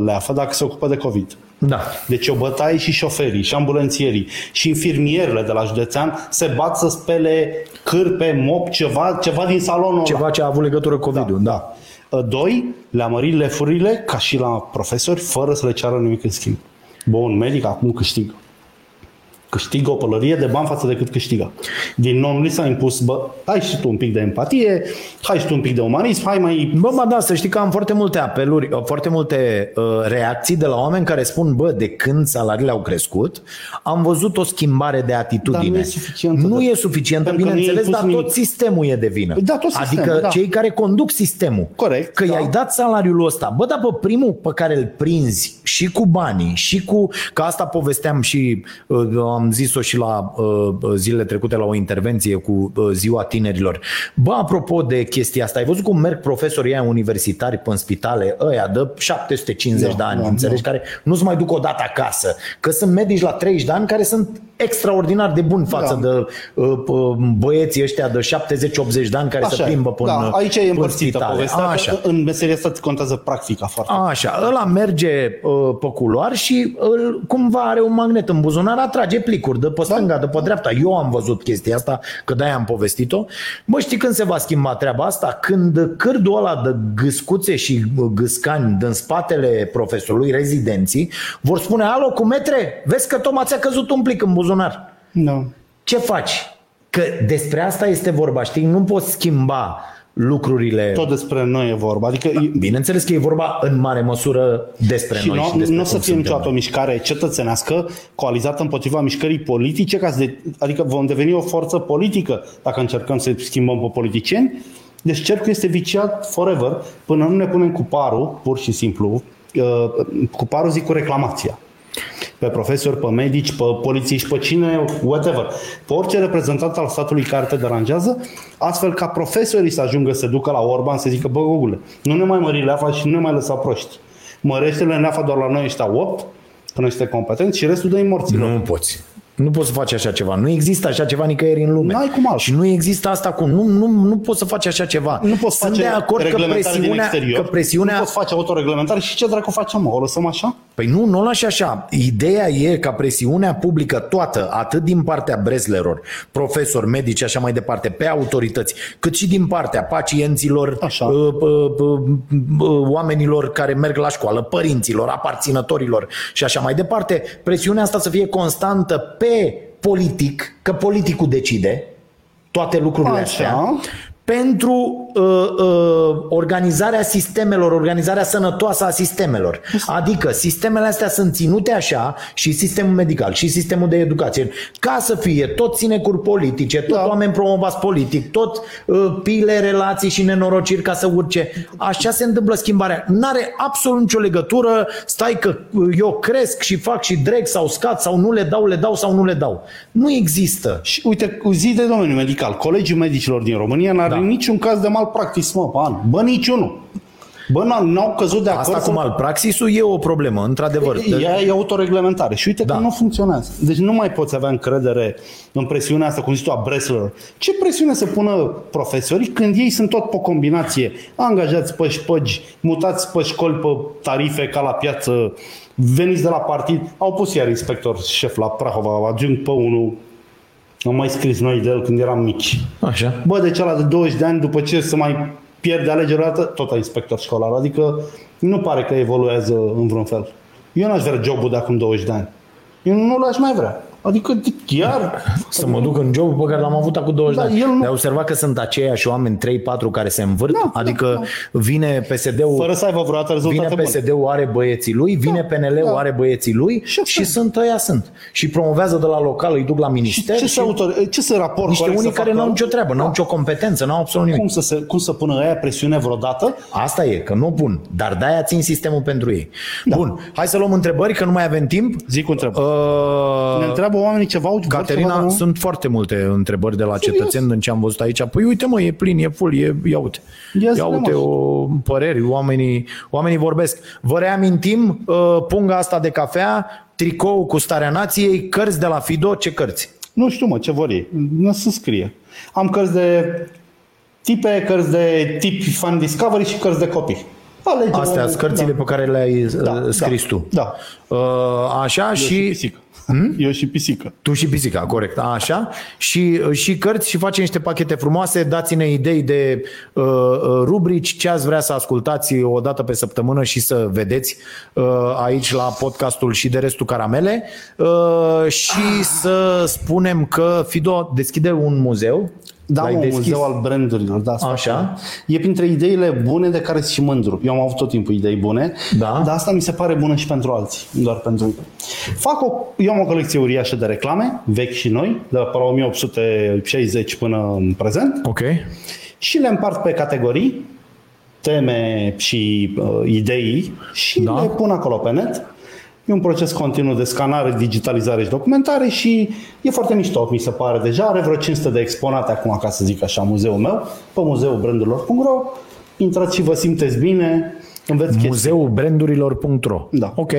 25% leafă dacă se ocupă de COVID. da. Deci o bătaie și șoferii, și ambulanțierii, și infirmierele de la județean se bat să spele cârpe, mop, ceva, ceva din salonul ăla. Ceva ce a avut legătură cu COVID-ul. Da. da. Doi, le-a mărit lefurile ca și la profesori, fără să le ceară nimic în schimb. Bun, un medic acum câștigă. Câștigă o pălărie de bani față de cât câștigă. Din nou, nu li s-a impus, bă, hai și tu un pic de empatie, hai și tu un pic de umanism, hai mai... Bă, mă, da, să știi că am foarte multe apeluri, foarte multe uh, reacții de la oameni care spun, bă, de când salariile au crescut, am văzut o schimbare de atitudine. Dar nu e suficientă. Nu e suficientă, Pentru că nu i-ai bineînțeles, impus dar tot nimic. sistemul e de vină. Da, tot sistemul, Adică da. cei care conduc sistemul. Corect, Că da. i-ai dat salariul ăsta. Bă, dar pe primul pe care îl prinzi și cu banii și cu... Că asta povesteam și uh, am zis-o și la uh, zilele trecute la o intervenție cu uh, ziua tinerilor. Bă, apropo de chestia asta, ai văzut cum merg profesorii aia universitari pe în spitale, ăia de 750 Da, de ani, da, înțelegi, care nu se mai duc o dată acasă. Că sunt medici la 30 de ani care sunt extraordinar de buni față Da. de uh, uh, băieții ăștia de 70-80 de ani care se e. plimbă până da, aici e până împărțită spitale. povestea. Așa. Că în meseria asta contează practica foarte mult. Așa, ăla merge uh, pe culoar și îl, cumva are un magnet în buzunar, atrage, plimbă plicuri de pe stânga, de pe dreapta. Eu am văzut chestia asta, că de-aia am povestit-o. Bă, știi când se va schimba treaba asta? Când cârdul ăla de gâscuțe și gâscani din spatele profesorului, rezidenții, vor spune, alo, cu metre, vezi că tocmai ți-a căzut un plic în buzunar. Da. Ce faci? Că despre asta este vorba, știi? Nu poți schimba lucrurile. Tot despre noi e vorba. Adică Da, bineînțeles că e vorba în mare măsură despre și noi nu, și despre nu o să cum fie suntem niciodată o noi. mișcare cetățenească coalizată împotriva mișcării politice, ca să de, adică vom deveni o forță politică dacă încercăm să schimbăm pe politicieni. Deci cercul este viciat forever până nu ne punem cu parul, pur și simplu, uh, cu parul zic cu reclamația. Pe profesori, pe medici, pe polițiști, pe cine, whatever. Pe orice reprezentant al statului care te deranjează, astfel ca profesorii să ajungă să ducă la Orban să zică, bă, Gugule, nu ne mai mări leafa și nu ne mai lăsa proști. Mărește-le leafa doar la noi ăștia 8, până ești competent și restul dă morților. Nu poți. Nu poți să faci așa ceva. Nu există așa ceva nicăieri în lume. N-ai cum altfel. Și nu există asta cu... Nu, nu, nu poți să faci așa ceva. Nu poți Sunt face de acord că reglementare din presiunea, exterior, că presiunea nu poți face autoreglementare și ce dracu facem, mă? O lăsăm așa? Păi nu, nu o lași așa. Ideea e ca presiunea publică toată, atât din partea brezlerilor, profesori, medici și așa mai departe, pe autorități, cât și din partea pacienților, Așa. uh, uh, uh, uh, oamenilor care merg la școală, părinților, aparținătorilor și așa mai departe, presiunea asta să fie constantă pe politic, că politicul decide toate lucrurile Așa. astea, pentru uh, uh, organizarea sistemelor, organizarea sănătoasă a sistemelor. Adică sistemele astea sunt ținute așa și sistemul medical și sistemul de educație ca să fie tot ținecuri politice, tot Da. oameni promovați politic, tot uh, pile, relații și nenorociri ca să urce. Așa se întâmplă schimbarea. N-are absolut nicio legătură, stai că uh, eu cresc și fac și dreg sau scad sau nu le dau, le dau sau nu le dau. Nu există. Și uite, cu zi de domeniul medical, colegii medicilor din România n-are da. niciun caz de malpractis, mă, pe an. Bă, niciunul. Bă, n- n-au căzut de acord. Asta să- cu malpraxisul e o problemă, într-adevăr. Ea e autoreglementare și uite Da. că nu funcționează. Deci nu mai poți avea încredere în presiunea asta, cum zici tu, a Bresler. Ce presiune să pună profesorii când ei sunt tot pe combinație? Angajați pe șpăgi, mutați pe școli pe tarife ca la piață, veniți de la partid. Au pus iar inspector șef la Prahova, adjunct pe unul. Am mai scris noi de el când eram mici. Așa. Bă, deci ăla de 20 de ani, după ce să mai pierde alegerea dată, tot a inspector școlar. Adică nu pare că evoluează în vreun fel. Eu n-aș vrea jobul de acum 20 de ani. Eu nu l-aș mai vrea. Adică chiar... Să mă duc în jobul pe care l-am avut acum 20 Da, de ani. el nu- De observat că sunt aceiași oameni, 3-4 care se învârt, Da, adică vine PSD-ul Fără să aibă vreodată Vine rezultate bune. PSD-ul, are băieții lui, vine PNL-ul, da. are băieții lui Și și, asta. sunt ăia sunt. Și promovează de la local, îi duc la minister Ce și să, autor, ce să raport niște corect unii să care facă? n-au nicio treabă, n-au nicio competență, n-au absolut nimic. Cum să, se, cum să pună aia presiune vreodată? Asta e, că nu pun, dar de-aia țin sistemul pentru ei. Bun, hai să luăm întrebări, că nu mai avem timp. Zic cum trebuie. Uh, Ne întreabă oamenii ceva, vor ceva de Caterina, la- sunt foarte multe întrebări de la Serios? cetățeni din ce am văzut aici. Păi uite mă, e plin, e full, e, ia uite. Ia Ia să uite vedem, o păreri, oamenii, oamenii vorbesc. Vă reamintim, uh, punga asta de cafea, tricou cu starea nației, cărți de la Fido, ce cărți? Nu știu, mă, ce vor ei. Nu se scrie. Am cărți de tipe, cărți de tip fan discovery și cărți de copii. Alege Astea o- sunt cărțile pe care le-ai Da, da, scris da, tu. da. Uh, Așa Eu și și... pisică. Hmm? Eu și pisică. Tu și pisica, corect, așa. Și, și cărți și face niște pachete frumoase, dați-ne idei de uh, uh, rubrici, ce ați vrea să ascultați o dată pe săptămână și să vedeți uh, aici la podcastul și de restul caramele. Uh, și să spunem că Fido deschide un muzeu. Da, L-ai mă, un deschis? muzeu al brandurilor. Da, sunt Așa. foarte- E printre ideile bune de care sunt și mândru. Eu am avut tot timpul idei bune, Da. dar asta mi se pare bună și pentru alții, nu doar pentru mine. Fac o, eu am o colecție uriașă de reclame, vechi și noi, de pe la 1860 până în prezent, Ok. și le împart pe categorii, teme și uh, idei și Da. da. le pun acolo pe net. E un proces continuu de scanare, digitalizare și documentare și e foarte mișto, mi se pare deja. Are vreo 500 de exponate acum, ca să zic așa, muzeul meu, pe muzeulbrandurilor.ro. Intrați și vă simteți bine, înveți chestii. Muzeubrandurilor.ro Da. Ok.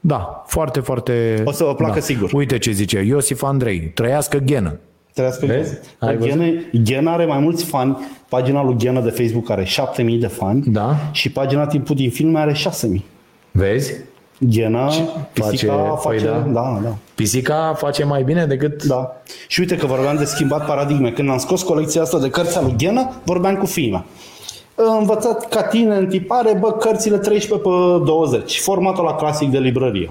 Da, foarte, foarte... O să vă placă da. sigur. Uite ce zice Iosif Andrei, trăiască ghenă. Trăiască Vezi? Ai Dar Ghena, Ghena are mai mulți fani. Pagina lui Ghena de Facebook are 7000 de fani Da. și pagina Timpul din Filme are 6000. Vezi? Ghenă, pisica face- face, păi face da. da, da. Pisica face mai bine decât... Da. Și uite că vorbeam de schimbat paradigme. Când am scos colecția asta de cărți al lui Ghenă, vorbeam cu fiima. Învățat ca tine în tipare, bă, cărțile 13 pe 20, formatul la clasic de librărie.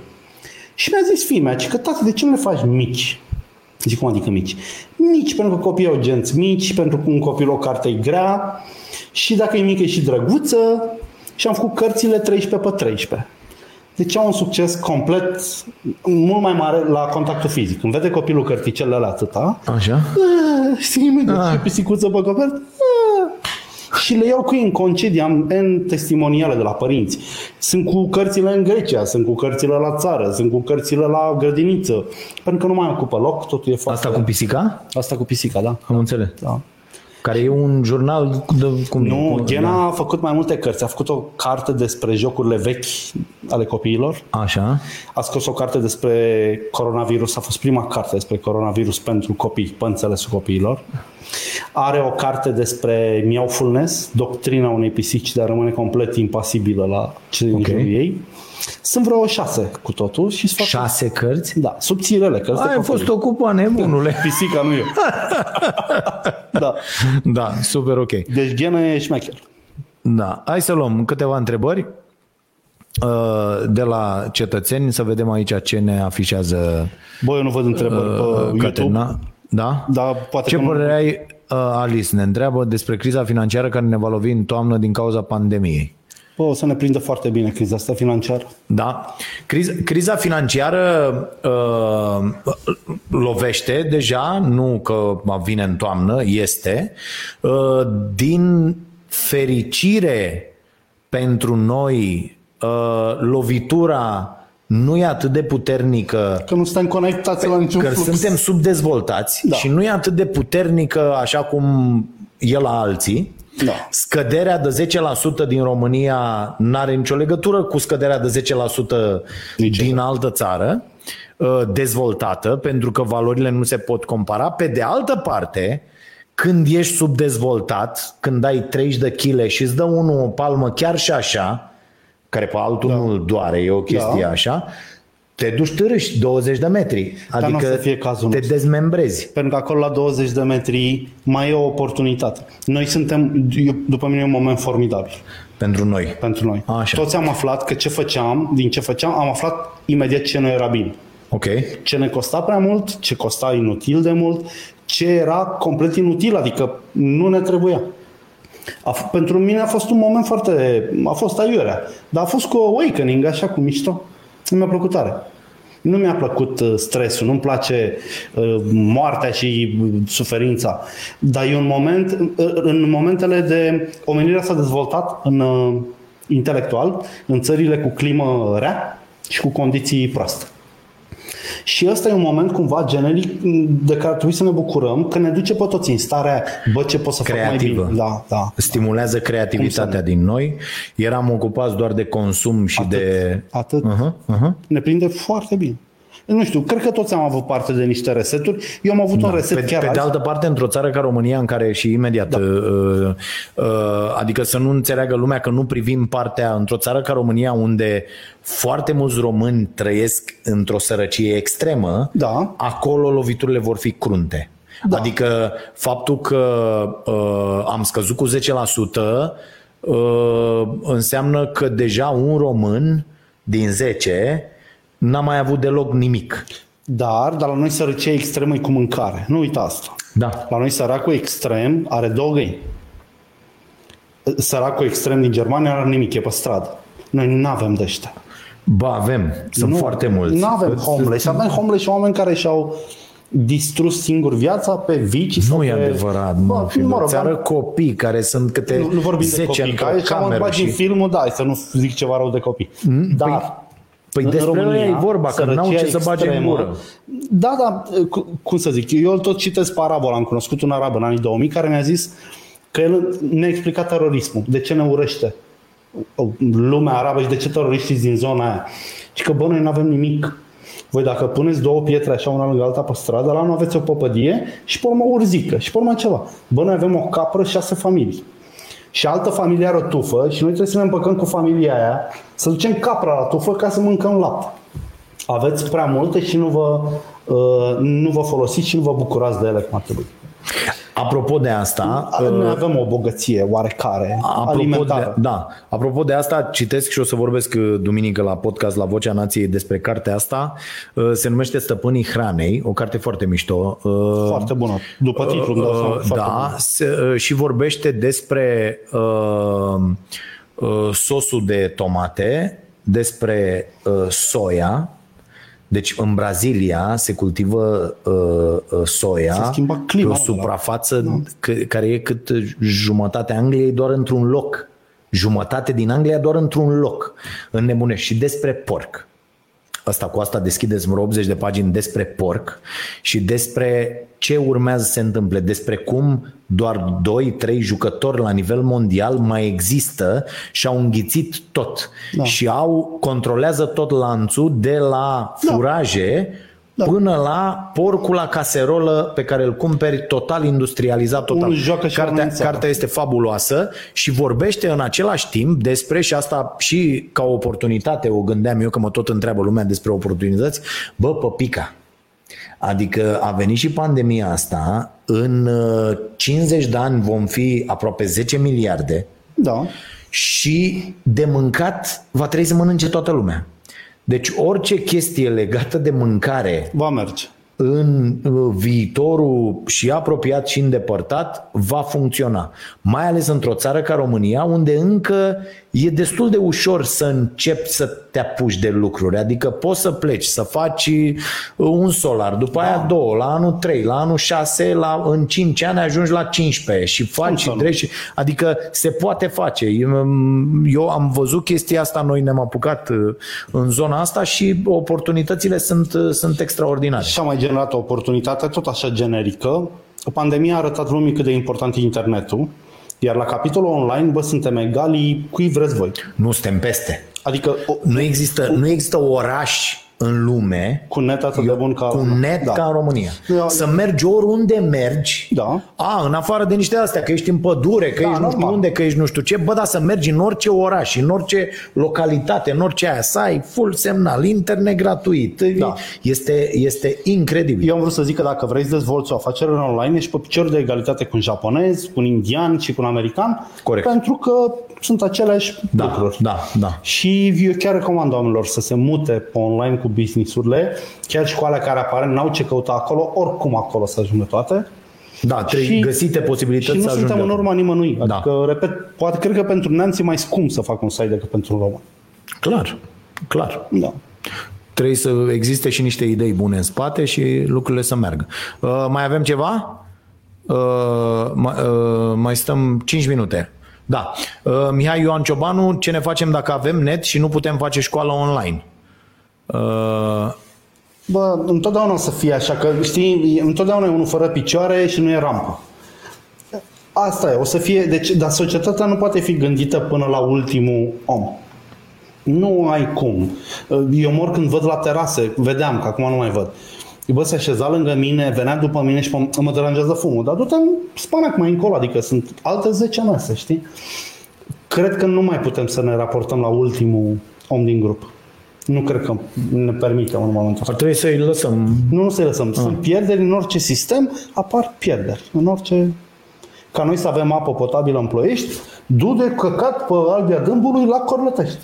Și mi-a zis fiimea, ci că tată, de ce nu le faci mici? Zic, cum adică mici? Mici pentru că copiii au genți mici, pentru că un copil o carte e grea și dacă e mică e și drăguță și am făcut cărțile 13 pe 13. Deci au un succes complet mult mai mare la contactul fizic. Când vede copilul cărticelele alea atâta, Așa? "Ah, știi imediat Ah. ce pisicuță pe copertă, "Ah." și le iau cu ei în concedii, am N testimoniale de la părinți. Sunt cu cărțile în Grecia, sunt cu cărțile la țară, sunt cu cărțile la grădiniță, pentru că nu mai ocupă loc, totul e foarte... Asta cu pisica? Asta cu pisica, da. Am înțeles. da. Care e un jurnal de... Cum Nu, cum- Ghena a făcut mai multe cărți. A făcut o carte despre jocurile vechi ale copiilor. Așa. A scos o carte despre coronavirus. A fost prima carte despre coronavirus pentru copii, pe înțelesul copiilor. Are o carte despre meowfulness, doctrina unei pisici de a rămâne complet impasibilă la ce din Ok. jurul ei. Sunt vreo șase cu totul și sunt foarte- Șase cărți? Da, subțirele, cărți de Ai copii. fost ocupat, nebunule. Pisica, nu eu. da. Da, super ok. Deci Ghena e șmecher. Da. Hai să luăm câteva întrebări uh, de la cetățeni, să vedem aici ce ne afișează Bă, eu nu văd întrebări pe uh, YouTube. Caterina. Da? Da, poate Ce că nu- părere ai, uh, Alice, ne întreabă despre criza financiară care ne va lovi în toamnă din cauza pandemiei. Bă, o să ne prindă foarte bine criza asta financiară. Da. Criza, criza financiară uh, lovește deja, nu că vine în toamnă, este. Uh, din fericire pentru noi, uh, lovitura nu e atât de puternică Că nu suntem conectați la niciun că flux. suntem subdezvoltați Da. și nu e atât de puternică așa cum e la alții. Da. Scăderea de 10% din România nu are nicio legătură cu scăderea de 10% Nici din altă țară uh, dezvoltată, pentru că valorile nu se pot compara. Pe de altă parte, când ești subdezvoltat, când ai 30 de kg și îți dă unul o palmă chiar și așa, care pe altul da. nu doare, e o chestie Da. da. așa, te duci târâși 20 de metri. Dar Adică n-o să fie cazul te nostru. dezmembrezi. Pentru că acolo la 20 de metri mai e o oportunitate. Noi suntem, eu- după mine, e un moment formidabil Pentru noi. pentru noi. Așa. Toți am aflat că ce făceam, din ce făceam, am aflat imediat ce nu era bine. Ok. Ce ne costa prea mult, ce costa inutil de mult, ce era complet inutil, adică nu ne trebuia. A, f- pentru mine a fost un moment foarte... a fost aiurea, dar a fost cu awakening, așa, cu mișto. Mi-a plăcut tare. Nu mi-a plăcut uh, stresul, nu-mi place uh, moartea și uh, suferința. Dar e un moment, uh, în momentele de... Omenirea s-a dezvoltat în uh, intelectual, în țările cu climă rea și cu condiții proaste. Și ăsta e un moment cumva generic de care trebuie să ne bucurăm, că ne duce pe toți în starea, bă, ce pot să fac mai Creativă. bine. Da, da. Stimulează creativitatea din noi. Eram ocupați doar de consum și de... Atât. Uh-huh, uh-huh. Ne prinde foarte bine. Nu știu, cred că toți am avut parte de niște reseturi. Eu am avut da. un reset Pe, chiar pe de azi. altă parte, într-o țară ca România, în care și imediat, da. uh, uh, adică să nu înțeleagă lumea că nu privim partea, într-o țară ca România, unde foarte mulți români trăiesc într-o sărăcie extremă, Da. acolo loviturile vor fi crunte. Da. Adică faptul că uh, am scăzut cu 10% uh, înseamnă că deja un român din 10 n-a mai avut deloc nimic. Dar, dar la noi sărăcia extremă e cu mâncare. Nu uita asta. Da. La noi săracul extrem are două găini. Săracul extrem din Germania nu are nimic, e pe stradă. Noi nu avem de ăștia. Ba, avem. Sunt nu, foarte mulți. Nu avem homeless. Avem homeless și oameni care și-au distrus singur viața pe vicii sau Nu pe... e adevărat, Bă, mă. mă rog, Ți arată copii care sunt câte nu, nu vorbim de 10 copii, într-o că aici am cameră bagi și... în filmul, da, să nu zic ceva rău de copii. Dar Păi în despre România, ăia e vorba, că n-au sărăcia ce să bage în extremă- gură. Da, da, cu- cum să zic, eu tot citesc parabola, am cunoscut un arab în anii 2000 care mi-a zis că el ne-a explicat terorismul, de ce ne urăște lumea arabă și de ce teroriștii din zona aia. Și că, bă, noi nu avem nimic. Voi dacă puneți două pietre așa una lângă alta pe stradă, la nu aveți o păpădie și pe urmă o urzică și pe urmă ceva. Bă, noi avem o capră, șase familii. Și altă familie are o tufă și noi trebuie să ne împăcăm cu familia aia, să ducem capra la tufă ca să mâncăm lapte. Aveți prea multe și nu vă, uh, nu vă folosiți și nu vă bucurați de ele cum ar trebui. Apropo de asta, Noi avem o bogăție oarecare Apropo alimentară. de, da, apropo de asta, citesc și o să vorbesc uh, duminică la podcast la Vocea Nației despre cartea asta. Uh, Se numește Stăpânii Hranei, o carte foarte mișto. Uh, Foarte bună. După titlu, îmi dau seama, Uh, foarte da, bună. se, uh, și vorbește despre uh, uh, sosul de tomate, despre uh, soia. Deci în Brazilia se cultivă uh, uh, soia Se schimbă clima, pe o mă, suprafață da. care e cât jumătatea Angliei doar într-un loc. Jumătate din Anglia doar într-un loc. În nebunești. Și despre porc. Asta cu asta deschideți vreo 80 de pagini despre porc și despre ce urmează să se întâmple, despre cum doar 2-3 jucători la nivel mondial mai există și au înghițit tot da. și au controlează tot lanțul de la furaje da. până la porcul la caserolă pe care îl cumperi total industrializat total. Unul joacă și cartea, oamenii țară. cartea este fabuloasă și vorbește în același timp despre, și asta și ca o oportunitate o gândeam eu, că mă tot întreabă lumea despre oportunități, bă, păpica. Adică a venit și pandemia asta, în uh, 50 de ani vom fi aproape 10 miliarde Da. și de mâncat va trebui să mănânce toată lumea. Deci orice chestie legată de mâncare Va merge. în uh, viitorul și apropiat și îndepărtat va funcționa. Mai ales într-o țară ca România, unde încă e destul de ușor să începi să te apuci de lucruri. Adică poți să pleci, să faci uh, un solar, după da. aia două, la anul 3, la anul 6, la, în 5 ani ajungi la 15 și faci și să nu? treci. Adică se poate face. Eu, eu am văzut chestia asta, noi ne-am apucat uh, în zona asta și oportunitățile sunt, uh, sunt extraordinare. Și a mai generat o oportunitate tot așa generică. Pandemia a arătat lumii cât de important e internetul, iar la capitolul online, bă, suntem egali cui vreți voi. Nu suntem peste. Adică o, Nu există, nu există oraș în lume cu net atât de bun ca... cu net da. ca în România. Eu- Să mergi oriunde mergi, Da. a, în afară de niște astea, că ești în pădure, că Da, ești nu știu normal. unde, că ești nu știu ce, bă, dar să mergi în orice oraș, în orice localitate, în orice aia, să ai full semnal, internet gratuit. Da. Este, este incredibil. Eu am vrut să zic că dacă vrei să dezvolți o afacere online, ești pe picior de egalitate cu un japonez, cu un indian și cu un american, Corect. pentru că sunt aceleași Da, lucruri. da, da. Și eu chiar recomand oamenilor să se mute pe online cu business-urile, chiar și cu alea care apare, n-au ce căuta acolo, oricum acolo să ajungă toate. Da, trebuie Și- găsite posibilități Și nu să suntem ajungem. în urma nimănui. Da. Adică, repet, poate cred că pentru neamț e mai scump să facă un site decât pentru un român. Clar, clar. Da. Trebuie să existe și niște idei bune în spate și lucrurile să meargă. Uh, mai avem ceva? Uh, mai, uh, mai stăm 5 minute. Da. Uh, Mihai Ioan Ciobanu, ce ne facem dacă avem net și nu putem face școală online? Uh, Bă, întotdeauna o să fie așa, că știi, întotdeauna e unul fără picioare și nu e rampă. Asta e, o să fie, deci, dar societatea nu poate fi gândită până la ultimul om. Nu ai cum. Eu mor când văd la terase, vedeam, că acum nu mai văd. Bă, se așeza lângă mine, venea după mine și mă, mă deranjează fumul. Dar du-te în spanac mai încolo, adică sunt alte 10 mese, știi? Cred că nu mai putem să ne raportăm la ultimul om din grup. Nu cred că ne permite în momentul ăsta. ar trebui să-i lăsăm. Nu, nu să lăsăm. Sunt pierderi în orice sistem, apar pierderi. În orice... Ca noi să avem apă potabilă în Ploiești, du de căcat pe Albia Dâmbului la Corlătești.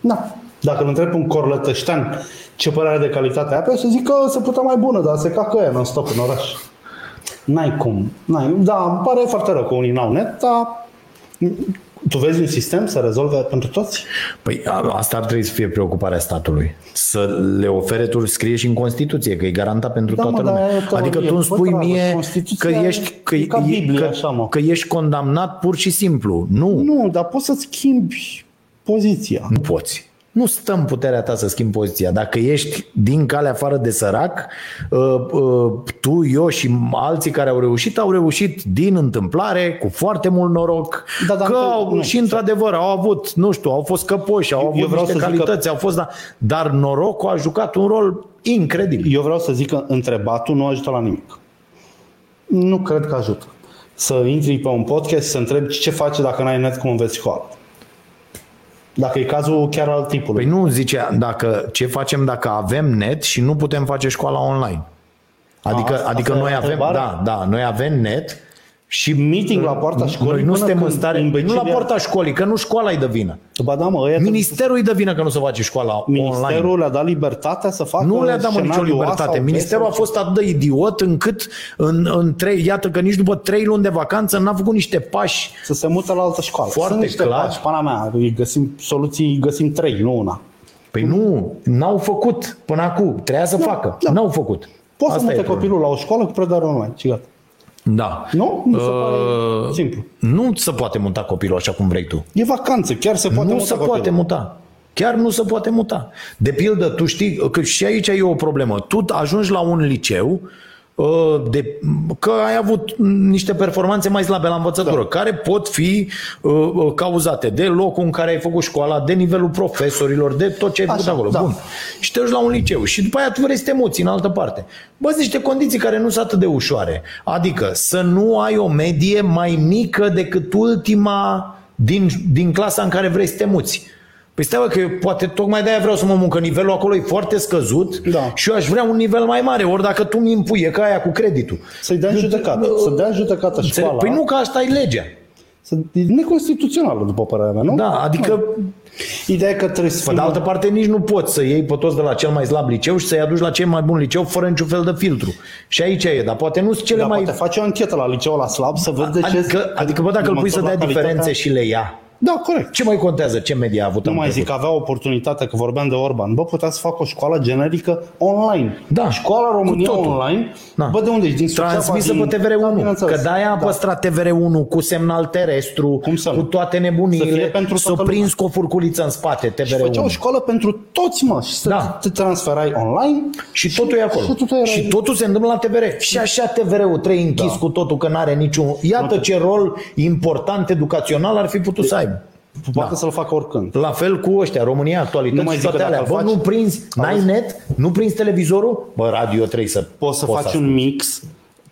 Da. Dacă îl întreb pe un corlătăștean ce părere are de calitatea apei, o să zic că se putea mai bună, dar se cacă ea non-stop în oraș. N-ai cum. N-ai. Da, îmi pare foarte rău că unii n-au net, dar tu vezi un sistem să rezolve pentru toți? Păi a- asta ar trebui să fie preocuparea statului. Să le ofere, tu scrie și în Constituție, că e garantat pentru Da, toată mă, dar lumea. e teorie, Adică tu îmi spui pătrară. mie că Constituția ești, că, e ca Biblie, că, așa, mă. că ești condamnat pur și simplu. Nu, Nu, dar poți să-ți schimbi poziția. nu poți. Nu stă în puterea ta să schimbi poziția. Dacă ești din calea afară de sărac, uh, uh, tu, eu și alții care au reușit, au reușit din întâmplare, cu foarte mult noroc, Da, dar că între- au, nu. și într-adevăr au avut, nu știu, au fost căpoși, au Eu avut vreau niște să zic că- calități, au fost, da, dar norocul a jucat un rol incredibil. Eu vreau să zic că întrebatul nu ajută la nimic. Nu cred că ajută. să intri pe un podcast și să întrebi ce faci dacă n-ai net, cum înveți școală. Dacă e cazul chiar al tipului. Păi nu, zice, dacă, ce facem dacă avem net și nu putem face școala online? Adică, asta- adică asta e noi avem, întrebarea? da, da, noi avem net și meeting la poarta școlii. noi nu până suntem în când stare, nu la imbecilii- poarta școlii, că nu școala îi dă vină. Ba da, mă, ăia Ministerul îi dă vină că nu se face școala online. Ministerul le-a dat libertatea să facă Nu le-a dat mă nicio scenariul A libertate. sau B Ministerul a sau- fost atât de idiot încât în, în trei, iată că nici după trei luni de vacanță n-a făcut niște pași. să se mute la altă școală. Foarte Sunt niște clar. pași, pana mea, îi găsim soluții, îi găsim trei, nu una. Păi nu, n-au făcut până acum. Trebuia să facă. da. N-au făcut. Poți să Asta e mute problema. copilul la o școală cu predare online și gata. Da. Nu? Nu se Uh, pare simplu. Nu se poate muta copilul așa cum vrei tu. E vacanță, chiar se poate nu muta se copilul. poate muta. Chiar nu se poate muta. De pildă, tu știi că și aici e o problemă. Tu ajungi la un liceu uh, de, că ai avut niște performanțe mai slabe la învățătură, da. care pot fi uh, uh, cauzate de locul în care ai făcut școala, de nivelul profesorilor, de tot ce ai făcut Așa, acolo. da. Bun. Și te duci la un liceu și după aia tu vrei să te muți în altă parte. Bă, sunt niște condiții care nu sunt atât de ușoare. Adică să nu ai o medie mai mică decât ultima din, din clasa în care vrei să te muți. Păi stai bă, că eu poate tocmai de-aia vreau să mă mut, că nivelul acolo e foarte scăzut Da. și eu aș vrea un nivel mai mare, ori dacă tu mi impui, e ca aia cu creditul. Să-i dea în judecată. Să dea în judecată școala. Păi nu că asta e legea. Să, e neconstituțională, după părerea mea, nu? Da, adică Ideea e că trebuie să Pe fim... de altă parte, nici nu poți să iei pe toți de la cel mai slab liceu și să-i aduci la cel mai bun liceu fără niciun fel de filtru. Și aici e, dar poate nu sunt cele Dar mai... poate face o anchetă la liceul la slab să vezi de ce... Adică, adică bă, dacă îl pui să dea măsori la diferențe calitatea- și le ia, Da, corect. ce mai contează? Ce media a avut Nu în mai trecut? zic, avea oportunitatea, că vorbeam de Orban. Bă, putea să facă o școală generică online. Da. Școala România Cu totul. online. Da. Bă, de unde ești? Din Suceava, Transmisă din... pe Da, TVR1, bineînțeles. că de-aia a Da. păstrat TVR1 cu semnal terestru, Cum să nu? cu toate Să fie nebuniile, pentru s-o toată prins cu o furculiță în spate, Și făcea o TVR1. școală pentru toți, mă, și să Da. te transferai online. Și totul e acolo. Și totul era... Și totul se întâmplă la TVR. Și așa TVR-ul trei închis Da. cu totul că n-are niciun... Iată ce rol important educațional ar fi putut să aibă. Poate să-l facă oricând. La fel cu ăștia, România, Nu actualități mai și zic toate că dacă alea. Bă, faci- nu prinzi, n-ai Auzi? net, nu prinzi televizorul, bă, radio trebuie să... Poți să faci un mix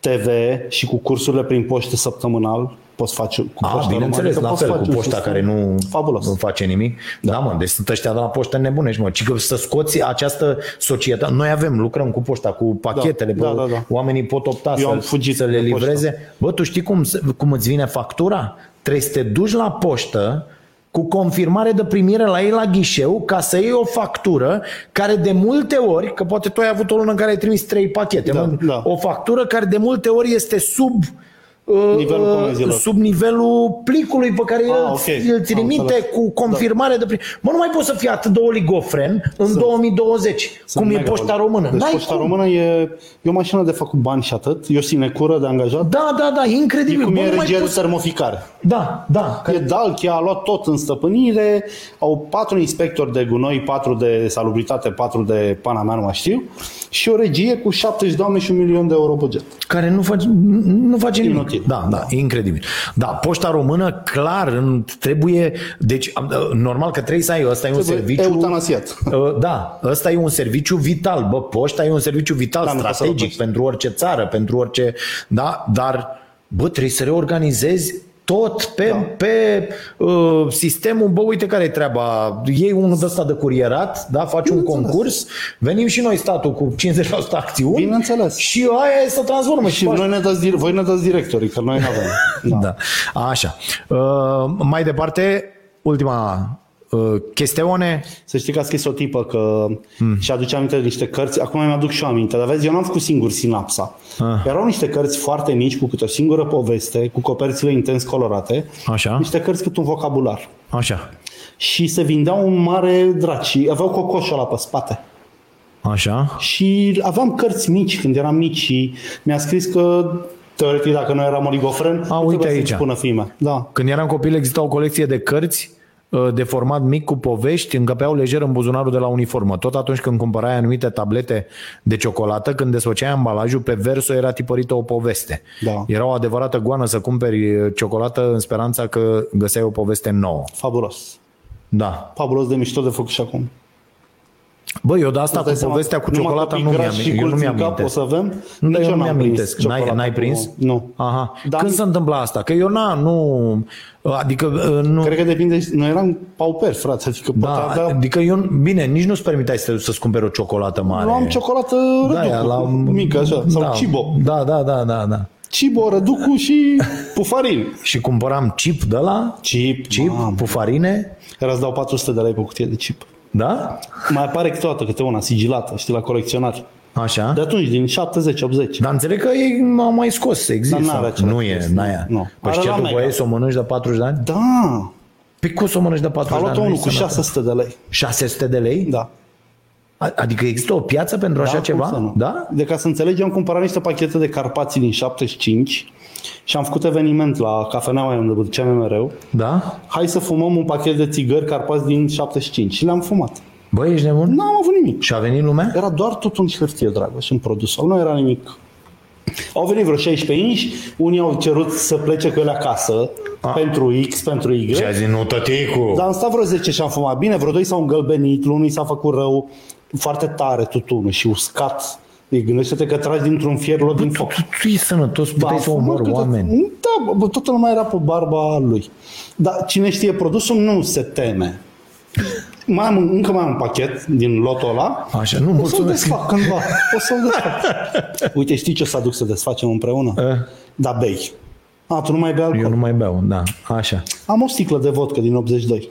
TV și cu cursurile prin poștă săptămânal. Poți face cu A, poșta bineînțeles, românească, la poți fel, face cu un poșta sistem care nu, Fabulos. nu face nimic. Da, mă, deci sunt ăștia de la poștă nebunești, mă. Ci că să scoți această societate. Noi avem, lucrăm cu poșta, cu pachetele, Da, bă, da, da. oamenii pot opta Eu am să, fugit să le de poștă. livreze. Bă, tu știi cum, se- cum îți vine factura? Trebuie să te duci la poștă cu confirmare de primire la ei la ghișeu ca să iei o factură care de multe ori, că poate tu ai avut o lună în care ai trimis trei pachete, Da, mă, da. o factură care de multe ori este sub uh, Nivelul uh, comenzilor. sub nivelul plicului pe care Ah, el, ok. îl trimite Am înțeles. cu confirmare de primire. Mă, nu mai poți să fii atât de oligofren în 2020, cum e mega poșta bun. română. Deci N-ai poșta cum. română e, e o mașină de făcut bani și atât. E o sinecură de angajat. Da, da, da, E incredibil. cum Bă, e nu mai regia de poți... termoficare. Da, da. E Dalchia, a luat tot în stăpânire, au patru inspectori de gunoi, patru de salubritate, patru de pana mea, nu mai știu, și o regie cu 70 de oameni și un milion de euro buget. care nu face, nu face nimic. Inutil. Da, da, e incredibil. Da, poșta română, clar, în- trebuie, deci am- normal că trebuie să ai, ăsta e un Trebuie serviciu... eutanasiat. Uh, Da, ăsta e un serviciu vital. Bă, poșta e un serviciu vital, Da, nu poți să strategic răpești. pentru orice țară, pentru orice... Da, dar, bă, trebuie să reorganizezi tot pe, da. pe uh, sistemul, bă, uite care e treaba, iei unul de ăsta de curierat, da, faci un concurs, venim și noi statul cu 50% acțiuni Bineînțeles. și aia e să transformă și, Și faci noi ne dați, dir- voi ne dați directorii, că noi nu avem. da. Așa. Uh, mai departe, ultima uh, chestiune. Să știi că a scris o tipă că hmm. și aduce aminte de niște cărți, acum mi aduc și eu aminte, dar vezi, eu n-am făcut singur sinapsa. Ah. Erau niște cărți foarte mici, cu câte o singură poveste, cu coperțile intens colorate, Așa. niște cărți cât un vocabular. Așa. Și se vindeau un mare drac și aveau cocoșul ăla pe spate. Așa. Și aveam cărți mici când eram mici și mi-a scris că teoretic dacă nu eram oligofren, A, nu uite trebuia să-mi aici. spună fime. Da. Când eram copil exista o colecție de cărți uh, de format mic cu povești, încăpeau lejer în buzunarul de la uniformă. Tot atunci când cumpărai anumite tablete de ciocolată, când desfăceai ambalajul, pe verso era tipărită o poveste. Da. Era o adevărată goană să cumperi uh, ciocolată în speranța că găseai o poveste nouă. Fabulos. Da. Fabulos de mișto de făcut și acum. Bă, eu de asta Îți dai cu seama, povestea cu numai ciocolata copii nu mi-am, grași și eu nu culți în mi-am cap amintesc. o să avem? Nu, Nici dar eu eu nu n-am mi-amintesc. prins N-ai, ciocolată n-ai cu- prins? Nu. Aha. Dar- Când se întâmplă asta? Că eu na, nu... Adică uh, nu... Cred că depinde, noi eram pauperi, frate, adică Da, poate avea... adică eu, bine, nici nu-ți permiteai să, să-ți cumperi o ciocolată mare. Luam ciocolată da, aia, răducu, la, mică așa, sau da, cibo. Da, da, da, da, da. Cibo, răducu și pufarin. Și cumpăram chip de la Chip, chip, mamă. pufarine, Era să dau 400 de lei pe o cutie de chip. Da? Mai apare câteodată câte una sigilată, știi, la colecționari. Așa. De atunci, din 70-80. Dar înțeleg că ei m-au mai scos, există. Dar n-are același nu e, chestie. n-aia. Nu. Păi Are și ce la tu Mega. voiai să o mănânci de 40 de ani? Da, Pe cum să o mănânci de 40 a de luat ani? unul Nu cu e sănătos. 600 de lei. 600 de lei? Da. A- Adică există o piață pentru așa da, ceva? cum să nu? Da? De ca să înțelegi, am cumpărat niște pachete de Carpații din 75 și am făcut eveniment la cafeneaua unde duceam mereu. Da? Hai să fumăm un pachet de țigări Carpați din 75 și le-am fumat. Băi, ești nebun? N-am avut nimic. Și a venit lumea? Era doar tot un hârtie, dragă, și un produs. Nu era nimic. Au venit vreo 16 inși, unii au cerut să plece cu ele acasă, pentru X, pentru Y. Și a zis, nu, tăticu. Dar am stat vreo 10 și am fumat bine, vreo 2 s-au îngălbenit, unii s-a făcut rău, foarte tare tutunul și uscat. Ei, gândește-te că tragi dintr-un fier luat din foc. Tu, tu ești sănătos, puteai Am să fumat omori câte- oameni. Da, bă, toată lumea era pe barba lui. Dar cine știe produsul nu se teme. Mai am, încă mai am un pachet din lotul ăla. Așa, nu, O să-l mulțumesc. desfac cândva. O să-l desfac. Uite, știi ce o să aduc să desfacem împreună? Eh. Da, bei. A, tu nu mai bei alcool? Eu nu mai beau, da, așa. Am o sticlă de vodcă din 82.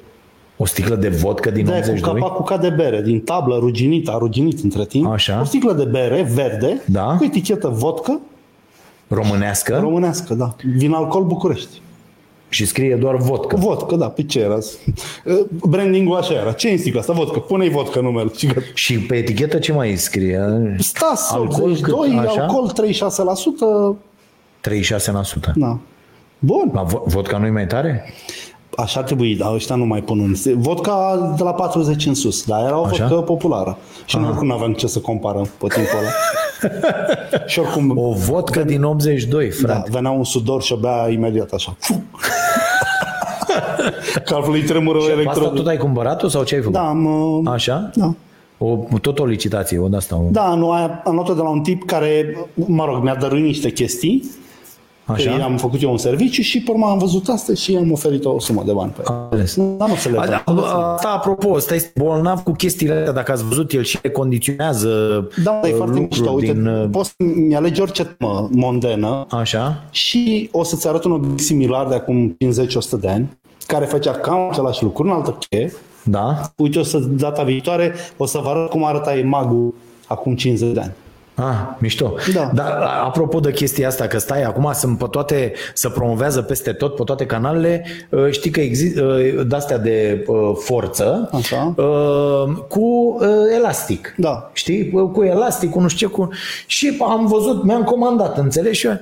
O sticlă de vodcă din De cu 82? capacul ca de bere, din tablă, ruginit, a ruginit între timp. Așa. O sticlă de bere verde, Da. cu etichetă vodcă, Românească? românească, da. Vin alcool București. Și scrie doar vodcă. Vodcă, da, pe ce era? Branding-ul așa era. Ce e în sticla asta? Vodcă. Pune-i vodcă numele. Și gata. Și pe etichetă ce mai scrie? Stas, Alcool 82, cât? Așa? alcool 36%. 36%. Na. Bun. La vo- vodka nu-i mai tare? Așa ar trebui, dar ăștia nu mai pun în... Vodka de la 40 în sus, dar era o Așa? vodcă populară. Și noi oricum nu aveam ce să comparăm pe timpul ăla. și oricum, O vodcă din 82, da, frate. venea un sudor și o bea imediat așa. Că altfel îi tremură Da. Asta electrodul. tot ai cumpărat-o sau ce ai făcut? Da, am, uh, Așa? da. O, tot o licitație, o de-asta. O, Da, nu, aia, am luat-o de la un tip care, mă rog, mi-a dăruit niște chestii, Așa? că am făcut eu un serviciu și pe urmă am văzut asta și am oferit o sumă de bani pe ea. Am înțeles. Dar nu se le A- dă. a- Asta, apropo, ăsta este bolnav cu chestiile astea, dacă ați văzut, el și le condiționează Da, e uh, foarte lucruri mișto. Uite, din... uh, poți să-mi alegi orice temă mondenă Așa? și o să-ți arăt un obiect similar de acum 50-100 de ani, care făcea cam același lucru, în altă cheie. Da? Uite, o să, data viitoare, o să vă arăt cum arăta magul acum 50 de ani. Ah, mișto. Da. Dar apropo de chestia asta, că stai acum sunt pe toate, să promovează peste tot, pe toate canalele, uh, știi că există de-astea de uh, forță Așa. uh, cu uh, elastic. Da. Știi? Uh, Cu elastic, cu nu știu ce, cu... Și am văzut, mi-am comandat, înțelegi? Și eu-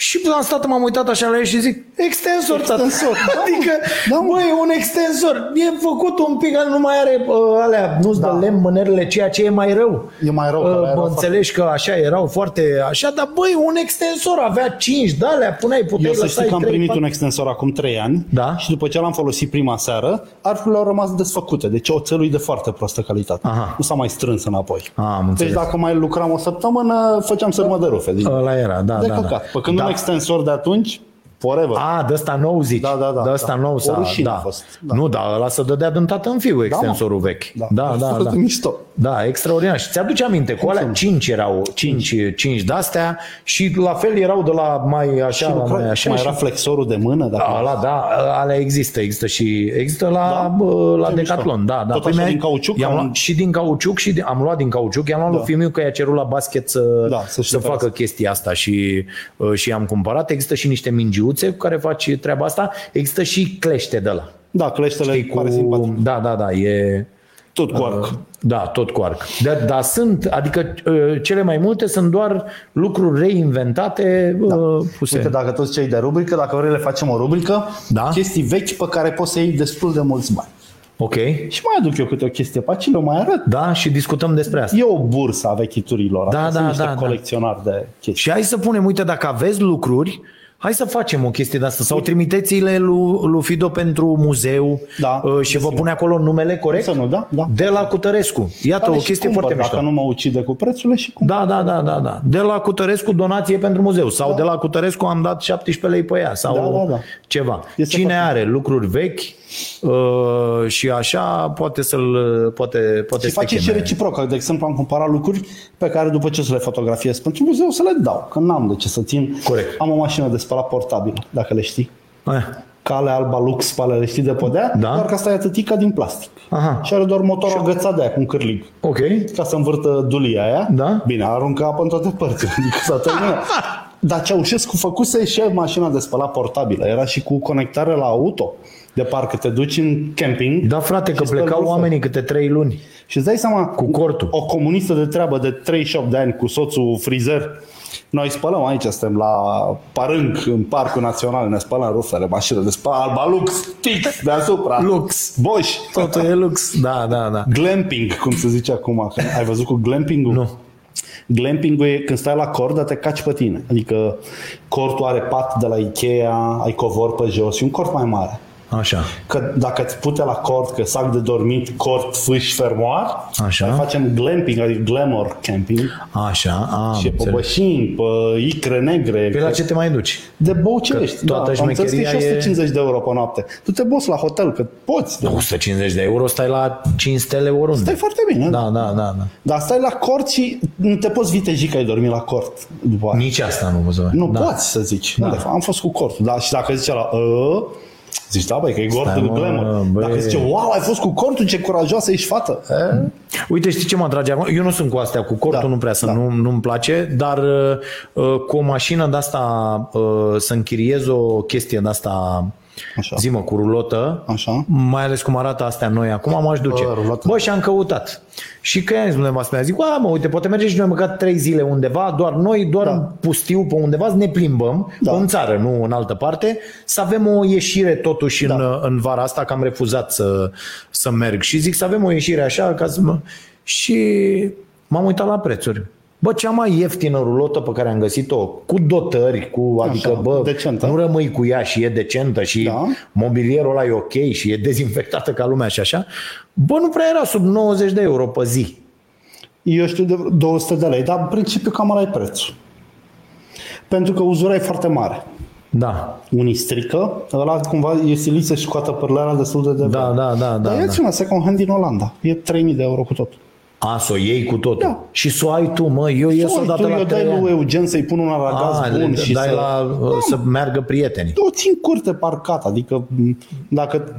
și am stat, m-am uitat așa la el și zic, extensor, tată. Extensor, da, mă. Adică, Da, mă. băi, un extensor, e făcut un pic, nu mai are uh, alea, nu-ți Da. dă lemn mânerele, ceea ce e mai rău. E mai rău, că Uh, alea erau mă înțelegi că așa erau foarte așa, dar băi, un extensor avea 5 de alea, puneai, puteai Eu să lăsai știi că am 3, primit 4. un extensor acum 3 ani Da. și după ce l-am folosit prima seară, arcurile au rămas desfăcute. Deci oțelul e de foarte prostă calitate. Aha. Nu s-a mai strâns înapoi. Ah, am deci înțeles. dacă mai lucram o săptămână, făceam sărmă de rufe. Din... Ăla era, da, de da, căcat. da. Pe când da. Un extensor de atunci, forever. A, de ăsta nou zici. Da, da, da, De ăsta da. nou O s-a, rușine da. a fost, da. Nu, dar ăla să dădea din tată în fiu extensorul vechi. Da. Da, da, Foarte da. mișto. Da, extraordinar. Și ți-aduce aminte, cu alea 5 erau, 5, 5 de-astea și la fel erau de la mai așa, Și la lucra, mai și așa. mai și- era flexorul de mână. Dacă... Ala, da, alea există, există și există la, da? la Ce Decathlon, mișto. da, da. Tot Păi așa mi-a- din cauciuc, i-am ca luat un- și din cauciuc și din, am luat din cauciuc, i-am luat Da. lui Fimiu că i-a cerut la basket să, Da, să-și să cumpere facă chestia asta și, uh, și i-am cumpărat. Există și niște mingiuțe cu care faci treaba asta. Există și clește de la. Da, cleștele Știi, pare simpatic. da, da, da, e... Tot cu arc. Da, tot cu arc. Dar da, sunt, adică uh, cele mai multe sunt doar lucruri reinventate da. puse. Uite, dacă toți cei de rubrică, dacă vrei le facem o rubrică, Da. chestii vechi pe care poți să iei destul de mulți bani. Ok. Și mai aduc eu câte o chestie pe aici, le mai arăt. Da, și discutăm despre asta. E o bursă a vechiturilor. Da, Astea da, sunt niște da, da. colecționari de chestii. Și hai să punem, uite, dacă aveți lucruri Hai să facem o chestie de asta. Sau trimiteți-le lui, lui Fido pentru muzeu Da. uh, și vă pune acolo numele corect? Să nu, da, da. De la Cutărescu. Iată Are o și chestie cumpăr, foarte mișto. Dacă nu mă ucide cu prețurile și cum. Da, da, da, da, da. De la Cutărescu donație pentru muzeu sau de la Cutărescu am dat 17 lei pe ea sau Da, da, da. ceva. Este Cine foarte- are lucruri vechi uh, și așa poate să-l poate, poate Și să te face și cheme. reciproc. De exemplu, am cumpărat lucruri pe care după ce să le fotografiez pentru muzeu să le dau, că n-am de ce să țin. Corect. Am o mașină de spălat portabilă, dacă le știi. Eh, Cale alba lux, pe alea le știi de podea, Da. doar că asta e atâtica din plastic. Aha. Și are doar motorul agățat de aia, cu un cârlig. Ok. Ca să învârtă dulia aia. Da. Bine, aruncă apă în toate părțile. Adică s-a terminat. Dar Ceaușescu făcuse și el mașina de spălat portabilă. Era și cu conectare la auto. De parcă te duci în camping. Da, frate, că și speli plecau rufele. oamenii câte trei luni. Și îți dai seama, Cu cortul. o comunistă de treabă de 38 de ani cu soțul frizer, noi spălăm aici, suntem la Parânc, în Parcul Național, ne spălăm rufele, mașină de spălat, alba lux, fix, deasupra. Lux. Bosch. Totul e lux. Da, da, da. Glamping, cum se zice acum. Că Ai văzut cu glamping-ul? Nu. Glamping-ul e când stai la cord, dar te caci pe tine. Adică cortul are pat de la Ikea, ai covor pe jos și un cort mai mare. Așa. Că dacă îți pute la cort, că sac de dormit, cort, fâș, fermoar, Așa. noi facem glamping, adică glamour camping. Așa. A, și pe înțeleg. bășini, pe icre negre. Pe la ce te mai duci? De băucești. Că toată da, am înțeles că e și șmecheria e- 150 de euro pe noapte. Tu te boți la hotel, că poți. Da. 150 de euro, stai la 5 stele oriunde. Stai foarte bine. Da, da, da, da. Dar stai la cort și nu te poți viteji că ai dormit la cort după aia. Nici asta nu văzut. Nu da. poți să zici. Da. Am fost cu cortul. Da, și dacă zice la ă, zici, da, băi, că e cortul mă, glamour. băi. Dacă zice, wow, ai fost cu cortul, ce curajoasă ești fată. E? Uite, știi ce mă atrage acum? Eu nu sunt cu astea, cu cortul Da, nu prea sunt, da. nu, nu-mi place, dar uh, uh, cu o mașină de asta uh, să închiriez o chestie de asta Așa. zi mă, cu rulotă, Așa. mai ales cum arată astea noi acum, m-aș duce. Bă, rulotă. Bă, și am căutat. Și că i-am zis nevastă mea, zic, a, mă, uite, poate mergem și noi măcar trei zile undeva, doar noi, doar Da. în pustiu pe undeva, să ne plimbăm, Da. în țară, nu în altă parte, să avem o ieșire totuși Da. în, în vara asta, că am refuzat să, să merg. Și zic să avem o ieșire așa, ca să mă... Și m-am uitat la prețuri. Bă, cea mai ieftină rulotă pe care am găsit-o, cu dotări, cu, adică, Așa, bă, decentă. nu rămâi cu ea și e decentă și Da. mobilierul ăla e ok și e dezinfectată ca lumea și așa, bă, nu prea era sub 90 de euro pe zi. Eu știu de 200 de lei, dar în principiu cam ăla e prețul. Pentru că uzura e foarte mare. Da, Unii strică, ăla cumva e silit să-și scoată părlera destul de devreme. da, da, da. da, Dar da. ia-ți una second hand din Olanda. E 3000 de euro cu tot. A, să o iei cu totul. Da. Și să o ai tu, mă, eu ies Oi, odată tu la eu dai trei ani. lui Eugen să-i pun un aragaz A, bun le și dai să... la, să meargă prietenii. O țin curte parcat, adică m, dacă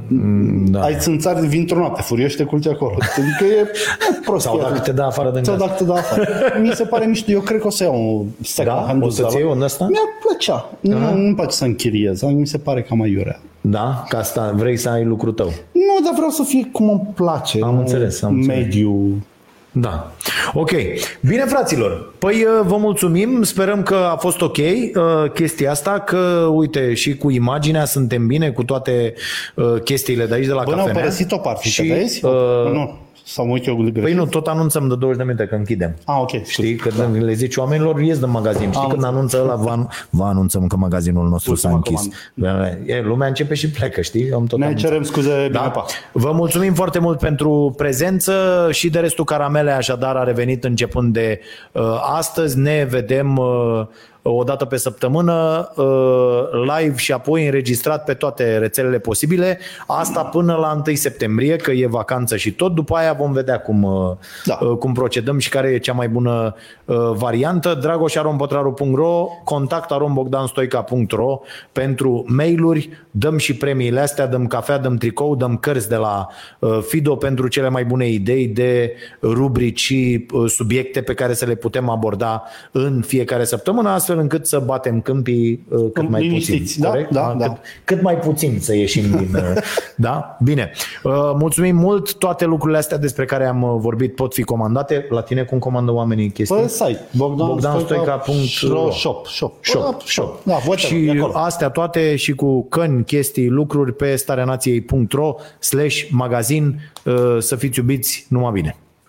da. ai țânțari dintr-o noapte, furioși te culci acolo. Adică e, e prostie. Sau dacă te dă afară din Sau casă. dacă te dă afară. Mi se pare mișto. Eu cred că o să iau un second Da? hand O să-ți iei un ăsta? Mi-ar plăcea. Nu, nu-mi place să închiriez. Mi se pare cam mai iurea. Da? Ca asta vrei să ai lucrul tău. Nu, dar vreau să fie cum îmi place. Am nu înțeles, am înțeles. Mediu. Da. Ok. Bine, fraților. Păi uh, vă mulțumim. Sperăm că a fost ok uh, chestia asta, că, uite, și cu imaginea suntem bine, cu toate uh, chestiile de aici, de la Bă, ne-au cafenea. părăsit o parte, Și, vezi? uh, nu, sau mă uit eu greșit. Păi nu, tot anunțăm de 20 de minute că închidem. Ah, ok. Știi, că da. le zici oamenilor, ies din magazin. Știi, Am când anunță ăla, vă, vă anunțăm că magazinul nostru s-a Ultima închis. E, lumea începe și plecă, știi? Am tot Ne anunțat. cerem scuze, bine, Da? pa. Vă mulțumim foarte mult pentru prezență și de restul Caramele așadar a revenit începând de uh, astăzi. Ne vedem uh, o dată pe săptămână uh, live și apoi înregistrat pe toate rețelele posibile. Asta până la 1 septembrie, că e vacanță și tot. După aia vom vedea cum, uh, Da. uh, cum procedăm și care e cea mai bună uh, variantă. dragoșarompătraru.ro contactarombogdanstoica.ro pentru mail-uri, dăm și premiile astea, dăm cafea, dăm tricou, dăm cărți de la uh, Fido pentru cele mai bune idei de rubrici și uh, subiecte pe care să le putem aborda în fiecare săptămână, astfel încât să batem câmpii uh, cât mai puțin. Liniștiți, da, corect? da, da. Cât, cât mai puțin să ieșim din... uh, Da? Bine. Uh, Mulțumim mult. Toate lucrurile astea despre care am uh, vorbit pot fi comandate. La tine cum comandă oamenii chestii? Pe site, Bogdan, bogdanstoica.ro Shop, shop. Shop, shop. Da, vă și acolo. astea toate și cu căni, chestii, lucruri pe stareanației.ro slash magazin. Uh, Să fiți iubiți, numai bine.